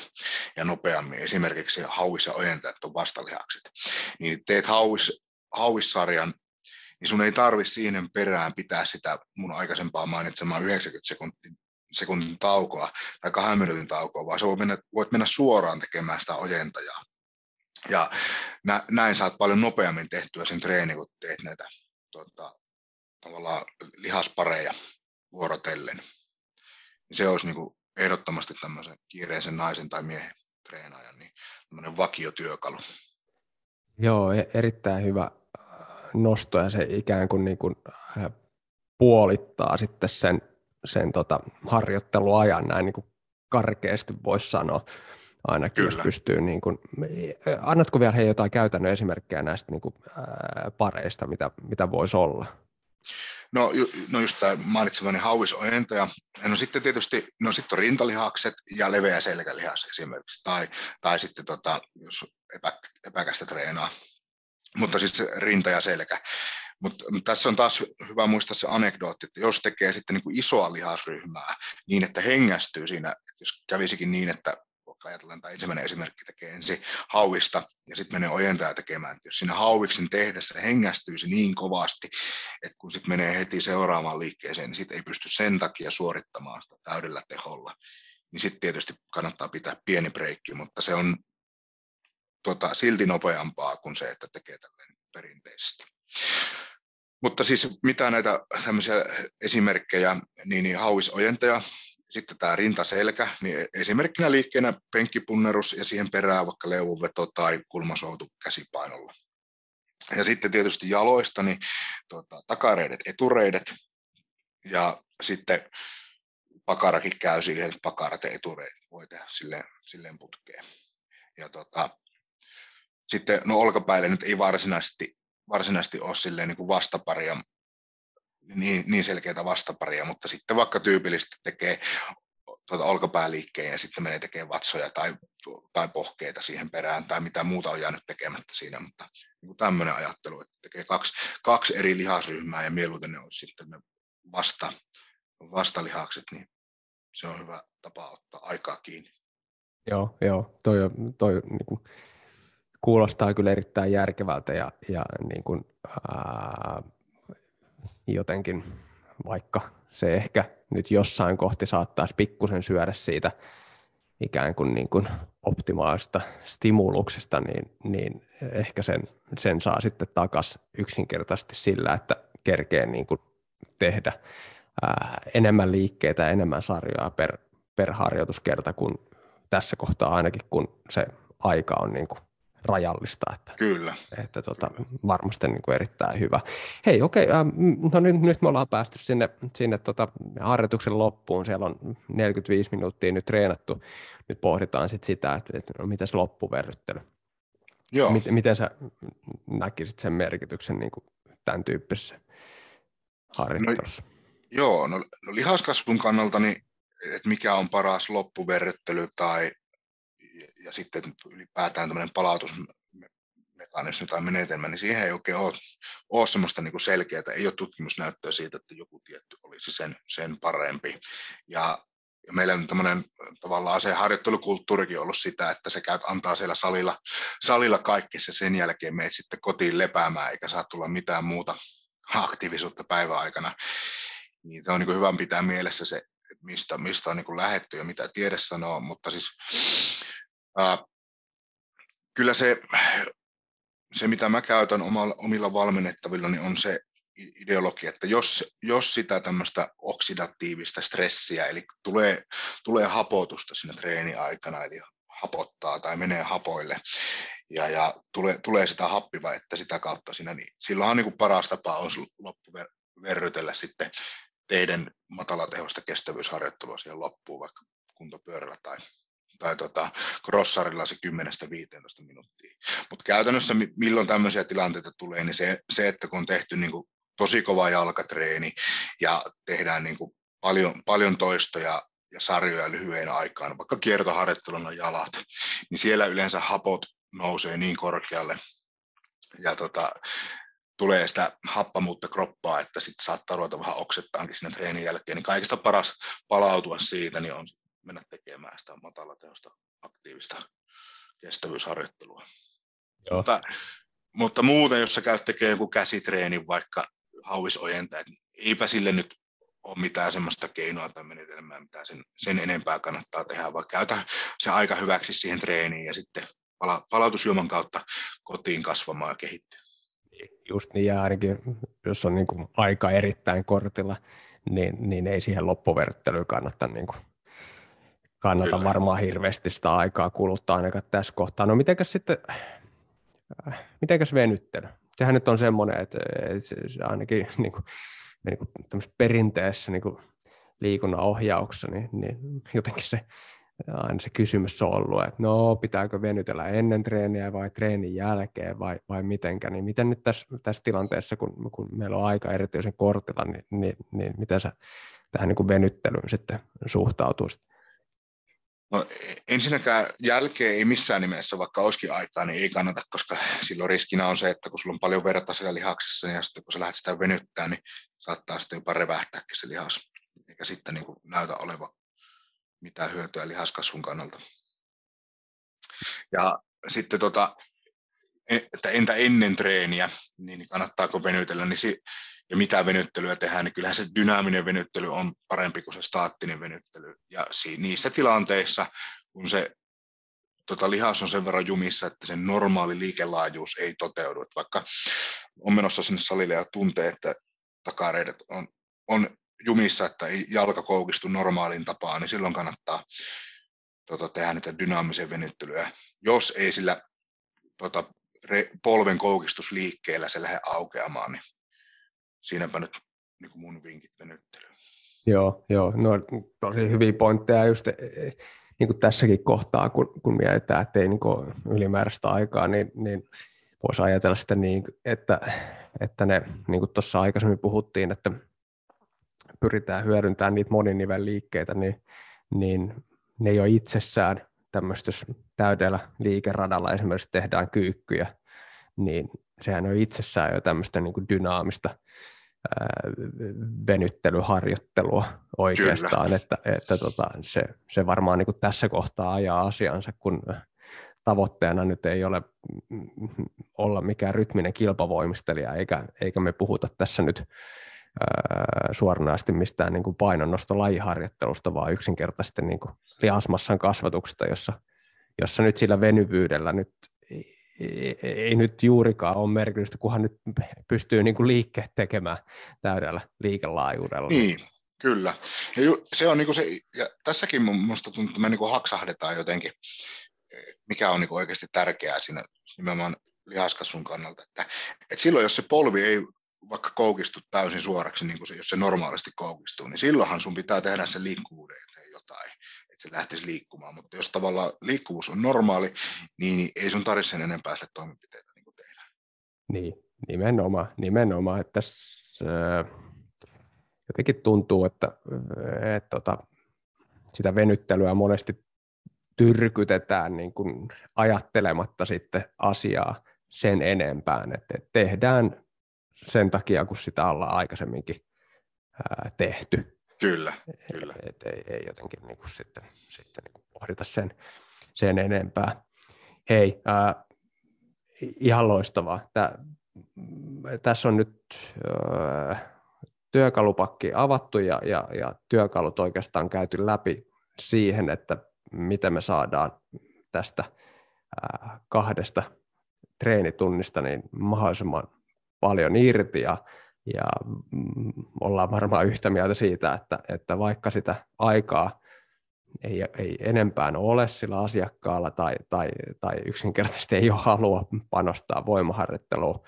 ja nopeammin. Esimerkiksi hauis- ja ojentajat on vastalihakset. Niin teet hauis, hauissarjan, niin sun ei tarvi siihen perään pitää sitä mun aikaisempaa mainitsemaa 90 sekuntia sekuntin taukoa tai kahden minuutin taukoa, vaan sä voit mennä, voit mennä suoraan tekemään sitä ojentajaa. Ja nä, näin saat paljon nopeammin tehtyä sen treenin, kun teet näitä tota, tavallaan lihaspareja vuorotellen. Se olisi niin kuin ehdottomasti tämmöisen kiireisen naisen tai miehen treenaajan niin vakiotyökalu. Joo, e-, erittäin hyvä äh, nosto ja se ikään kuin, niin kuin äh, puolittaa sitten sen, sen tota harjoitteluajan näin niin kuin karkeasti voisi sanoa ainakin, Kyllä. jos pystyy, niin kuin, annatko vielä hei jotain käytännön esimerkkejä näistä niin kuin, ää, pareista, mitä, mitä voisi olla? No, ju, no just tämä mainitsemani hauisojentaja. No sitten tietysti, no sitten on rintalihakset ja leveä selkälihas esimerkiksi, tai, tai sitten tota, jos epä, epäkästä treenaa, mutta siis rinta ja selkä. Mutta tässä on taas hyvä muistaa se anekdootti, että jos tekee sitten niin kuin isoa lihasryhmää niin, että hengästyy siinä, jos kävisikin niin, että vaikka ajatellaan tämä ensimmäinen esimerkki tekee ensin hauista ja sitten menee ojentaja tekemään. Jos siinä hauiksen tehdessä hengästyisi niin kovasti, että kun sitten menee heti seuraavaan liikkeeseen, niin sitten ei pysty sen takia suorittamaan sitä täydellä teholla. Niin sitten tietysti kannattaa pitää pieni breikki, mutta se on tota, silti nopeampaa kuin se, että tekee tälleen perinteisesti. Mutta siis mitä näitä tämmöisiä esimerkkejä, niin, niin hauisojentaja sitten tämä rintaselkä, niin esimerkkinä liikkeenä penkkipunnerus ja siihen perään vaikka leuvunveto tai kulmasoutu käsipainolla. Ja sitten tietysti jaloista, niin tuota, takareidet, etureidet ja sitten pakarakin käy siihen, että pakarat ja etureidet voi tehdä silleen, silleen putkeen. Ja tota, sitten no olkapäille nyt ei varsinaisesti, varsinaisesti ole silleen niin kuin vastaparia, niin, niin selkeitä vastaparia, mutta sitten vaikka tyypillisesti tekee tuota olkapääliikkeen ja sitten menee tekemään vatsoja tai, tai pohkeita siihen perään tai mitä muuta on jäänyt tekemättä siinä, mutta niin tämmöinen ajattelu, että tekee kaksi, kaksi eri lihasryhmää ja mieluiten ne olisi sitten ne vasta, vastalihakset, niin se on hyvä tapa ottaa aikaa kiinni. Joo, joo. Toi, toi niin kuin, kuulostaa kyllä erittäin järkevältä ja, ja niin kuin, ää, jotenkin, vaikka se ehkä nyt jossain kohti saattaisi pikkusen syödä siitä ikään kuin, niin kuin optimaalista stimuluksesta, niin, niin ehkä sen, sen saa sitten takaisin yksinkertaisesti sillä, että kerkee niin kuin tehdä ää, enemmän liikkeitä, enemmän sarjoja per, per harjoituskerta kuin tässä kohtaa ainakin, kun se aika on niin kuin rajallista. Että, Kyllä. Että tota, Kyllä. varmasti niin kuin erittäin hyvä. Hei, okei, okay, no nyt, nyt me ollaan päästy sinne, sinne tota harjoituksen loppuun. Siellä on 45 minuuttia nyt treenattu. Nyt pohditaan sit sitä, että, että no, miten se loppuverryttely. Joo. Miten, miten sä näkisit sen merkityksen niin kuin tämän tyyppisessä harjoittelussa? No, joo, no, no lihaskasvun kannalta, niin, että mikä on paras loppuverryttely tai ja sitten ylipäätään tämmöinen palautusmekanismi tai menetelmä, niin siihen ei oikein ole, ole semmoista niin selkeää, ei ole tutkimusnäyttöä siitä, että joku tietty olisi sen, sen parempi. Ja, ja meillä on tämmöinen tavallaan se harjoittelukulttuurikin ollut sitä, että se käy, antaa siellä salilla, salilla kaikki se sen jälkeen meet sitten kotiin lepäämään, eikä saa tulla mitään muuta aktiivisuutta päiväaikana. Niin se on niin hyvä pitää mielessä se, että mistä, mistä on niin lähetty ja mitä tiede sanoo, mutta siis kyllä se, se, mitä mä käytän omalla, omilla valmennettavilla, niin on se ideologia, että jos, jos sitä tämmöistä oksidatiivista stressiä, eli tulee, tulee hapotusta siinä treeniaikana, eli hapottaa tai menee hapoille, ja, ja tulee, tulee sitä että sitä kautta siinä, niin silloinhan niin kuin paras tapa on loppuverrytellä sitten teidän matalatehosta kestävyysharjoittelua siihen loppuun, vaikka kuntopyörällä tai tai tota, crossarilla se 10-15 minuuttia. Mutta käytännössä milloin tämmöisiä tilanteita tulee, niin se, se että kun on tehty niin kuin tosi kova jalkatreeni ja tehdään niin kuin paljon, paljon toistoja ja sarjoja lyhyen aikaan, vaikka kiertoharjoitteluna jalat, niin siellä yleensä hapot nousee niin korkealle ja tota, tulee sitä happamuutta kroppaa, että sitten saattaa ruveta vähän oksettaankin sinne treenin jälkeen, niin kaikista paras palautua siitä niin on mennä tekemään sitä matalatehosta aktiivista kestävyysharjoittelua. Joo. Mutta, mutta muuten, jos sä käyt tekemään joku käsitreenin, vaikka hauisojentaja, niin eipä sille nyt ole mitään semmoista keinoa tai menetelmää, mitä sen, sen enempää kannattaa tehdä, vaan käytä se aika hyväksi siihen treeniin ja sitten pala, palautusjuoman kautta kotiin kasvamaan ja kehittyä. Just niin, ja ainakin jos on niin kuin aika erittäin kortilla, niin, niin ei siihen loppuverttelyyn kannata, niin kuin, kannata Kyllä. varmaan hirveästi sitä aikaa kuluttaa ainakaan tässä kohtaa. No mitenkäs sitten, äh, mitenkäs venyttely? Sehän nyt on semmoinen, että, että se ainakin niin kuin, niin kuin perinteessä niin kuin liikunnan ohjauksessa, niin, niin jotenkin se aina se kysymys on ollut, että no pitääkö venytellä ennen treeniä vai treenin jälkeen vai, vai mitenkä, niin miten nyt tässä, tässä tilanteessa, kun, kun meillä on aika erityisen kortilla, niin, niin, niin miten sä tähän niin kuin venyttelyyn sitten suhtautuisit? No, ensinnäkään jälkeen ei missään nimessä, vaikka olisikin aikaa, niin ei kannata, koska silloin riskinä on se, että kun sulla on paljon verta siellä lihaksessa, niin sitten kun sä lähdet sitä venyttämään, niin saattaa sitten jopa revähtääkin se lihas, eikä sitten niin kuin näytä oleva mitään hyötyä lihaskasvun kannalta. Ja sitten tota, että entä ennen treeniä, niin kannattaako venytellä, niin ja mitä venyttelyä tehdään, niin kyllähän se dynaaminen venyttely on parempi kuin se staattinen venyttely. Ja niissä tilanteissa, kun se tota, lihas on sen verran jumissa, että sen normaali liikelaajuus ei toteudu. Että vaikka on menossa sinne salille ja tuntee, että takareidet on, on jumissa, että ei jalka koukistu normaalin tapaan, niin silloin kannattaa tota, tehdä niitä dynaamisia venyttelyjä. Jos ei sillä tota, re, polven koukistusliikkeellä se lähde aukeamaan, niin siinäpä nyt niin kuin mun vinkit venyttelyyn. Joo, joo, no tosi hyviä pointteja just e, e, niin kuin tässäkin kohtaa, kun, kun mietitään, että ei niin ylimääräistä aikaa, niin, niin voisi ajatella sitä niin, että, että ne, niin kuin tuossa aikaisemmin puhuttiin, että pyritään hyödyntämään niitä moninivel liikkeitä, niin, niin ne jo itsessään tämmöistä, jos täydellä liikeradalla esimerkiksi tehdään kyykkyjä, niin sehän on itsessään jo tämmöistä niin kuin dynaamista venyttelyharjoittelua oikeastaan, Kyllä. että, että tota, se, se varmaan niin kuin tässä kohtaa ajaa asiansa, kun tavoitteena nyt ei ole olla mikään rytminen kilpavoimistelija, eikä, eikä me puhuta tässä nyt suoranaisesti mistään niin kuin painonnosto-lajiharjoittelusta, vaan yksinkertaisesti niin kuin lihasmassan kasvatuksesta, jossa, jossa nyt sillä venyvyydellä nyt ei, nyt juurikaan ole merkitystä, kunhan nyt pystyy niin kuin liikkeet tekemään täydellä liikelaajuudella. Niin, kyllä. Ja ju, se on niin kuin se, ja tässäkin minusta tuntuu, että me niin kuin haksahdetaan jotenkin, mikä on niin kuin oikeasti tärkeää siinä nimenomaan lihaskasvun kannalta. Että, että silloin, jos se polvi ei vaikka koukistu täysin suoraksi, niin kuin se, jos se normaalisti koukistuu, niin silloinhan sun pitää tehdä sen liikkuvuuden jotain, se lähtisi liikkumaan. Mutta jos tavallaan liikkuvuus on normaali, niin ei sun tarvitse sen enempää sille toimenpiteitä niin kuin tehdä. Niin, nimenomaan. nimenomaan että tässä, äh, jotenkin tuntuu, että, äh, että tota, sitä venyttelyä monesti tyrkytetään niin kuin ajattelematta sitten asiaa sen enempään, että tehdään sen takia, kun sitä ollaan aikaisemminkin ää, tehty. Kyllä, kyllä. Et, et, ei, ei jotenkin niin kuin sitten, sitten niin kuin pohdita sen, sen enempää. Hei, ää, ihan loistavaa. Tää, tässä on nyt ää, työkalupakki avattu ja, ja, ja työkalut oikeastaan käyty läpi siihen, että miten me saadaan tästä ää, kahdesta treenitunnista niin mahdollisimman paljon irti ja, ja mm, ollaan varmaan yhtä mieltä siitä, että, että vaikka sitä aikaa ei, ei enempää ole sillä asiakkaalla tai, tai, tai yksinkertaisesti ei ole halua panostaa voimaharjoitteluun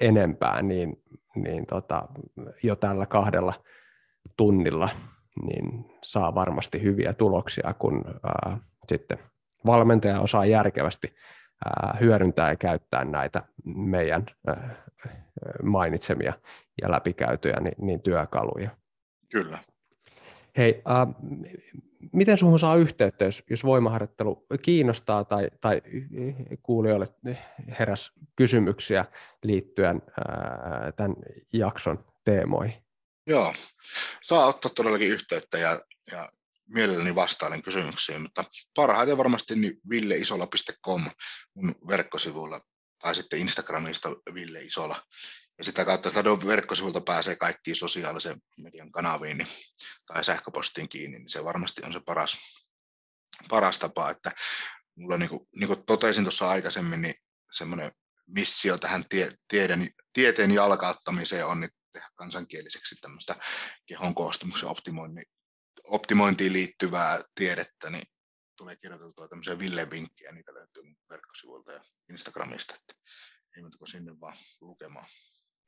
enempää, niin, niin tota, jo tällä kahdella tunnilla niin saa varmasti hyviä tuloksia, kun ää, sitten valmentaja osaa järkevästi hyödyntää ja käyttää näitä meidän mainitsemia ja läpikäytyjä niin, niin työkaluja. Kyllä. Hei, äh, miten sinuun saa yhteyttä, jos, jos voimaharjoittelu kiinnostaa tai, tai kuulijoille heräs kysymyksiä liittyen äh, tämän jakson teemoihin? Joo, saa ottaa todellakin yhteyttä ja, ja mielelläni vastailen kysymyksiin, mutta parhaiten varmasti niin villeisola.com mun verkkosivuilla tai sitten Instagramista Ville Isola. ja sitä kautta Stadon verkkosivulta pääsee kaikkiin sosiaalisen median kanaviin niin, tai sähköpostiin kiinni, niin se varmasti on se paras, paras tapa, että mulla niin kuin, niin kuin totesin tuossa aikaisemmin, niin semmoinen missio tähän tie, tieden, tieteen jalkauttamiseen on niin tehdä kansankieliseksi tämmöistä kehon koostumuksen optimointiin liittyvää tiedettä, niin tulee kirjoiteltua tämmöisiä Ville-vinkkejä, niitä löytyy mun verkkosivuilta ja Instagramista, että ei muuta sinne vaan lukemaan.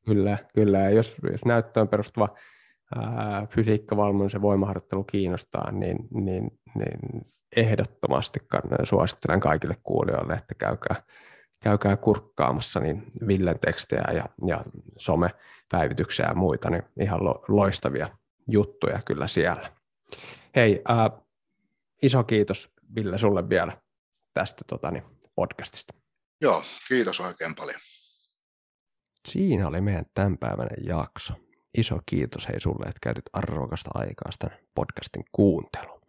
Kyllä, kyllä. Ja jos, jos näyttöön perustuva ää, fysiikkavalmennus ja voimaharjoittelu kiinnostaa, niin, niin, niin ehdottomasti suosittelen kaikille kuulijoille, että käykää, käykää kurkkaamassa niin Villen tekstejä ja, ja somepäivityksiä ja muita, niin ihan lo, loistavia juttuja kyllä siellä. Hei, ää, iso kiitos Ville sulle vielä tästä tota, niin, podcastista. Joo, kiitos oikein paljon. Siinä oli meidän tämänpäiväinen jakso. Iso kiitos hei sulle, että käytit arvokasta aikaa tämän podcastin kuunteluun.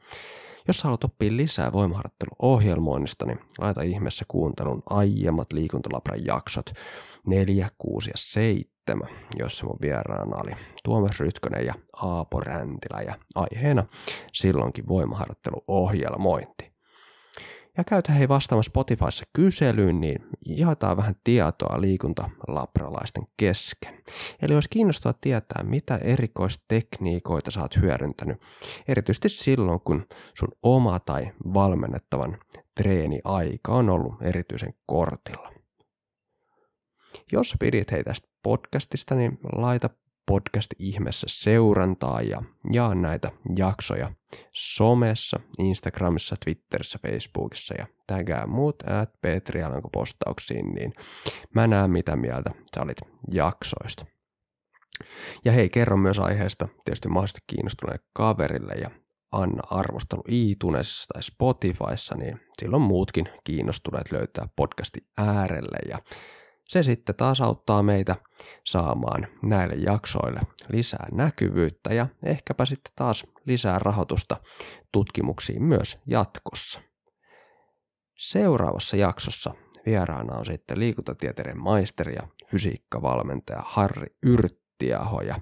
Jos haluat oppia lisää voimaharjoitteluohjelmoinnista, niin laita ihmeessä kuuntelun aiemmat liikuntalabran jaksot 4, 6 ja 7, jossa mun vieraana oli Tuomas Rytkönen ja Aapo Räntilä ja aiheena silloinkin voimaharjoitteluohjelmointi ja käytä hei vastaamassa Spotifyssa kyselyyn, niin jaetaan vähän tietoa liikuntalabralaisten kesken. Eli olisi kiinnostavaa tietää, mitä erikoistekniikoita sä oot hyödyntänyt, erityisesti silloin, kun sun oma tai valmennettavan treeni aika on ollut erityisen kortilla. Jos pidit hei tästä podcastista, niin laita podcast ihmeessä seurantaa ja jaa näitä jaksoja somessa, Instagramissa, Twitterissä, Facebookissa ja tägää muut at Petri postauksiin, niin mä näen mitä mieltä sä olit jaksoista. Ja hei, kerro myös aiheesta tietysti mahdollisesti kiinnostuneelle kaverille ja anna arvostelu iTunesissa tai Spotifyssa, niin silloin muutkin kiinnostuneet löytää podcasti äärelle ja se sitten taas auttaa meitä saamaan näille jaksoille lisää näkyvyyttä ja ehkäpä sitten taas lisää rahoitusta tutkimuksiin myös jatkossa. Seuraavassa jaksossa vieraana on sitten liikuntatieteiden maisteri ja fysiikkavalmentaja Harri Yrttiaho ja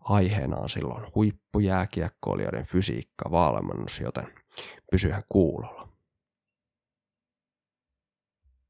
aiheena on silloin huippujääkiekkoilijoiden fysiikkavalmennus, joten pysyhän kuulolla.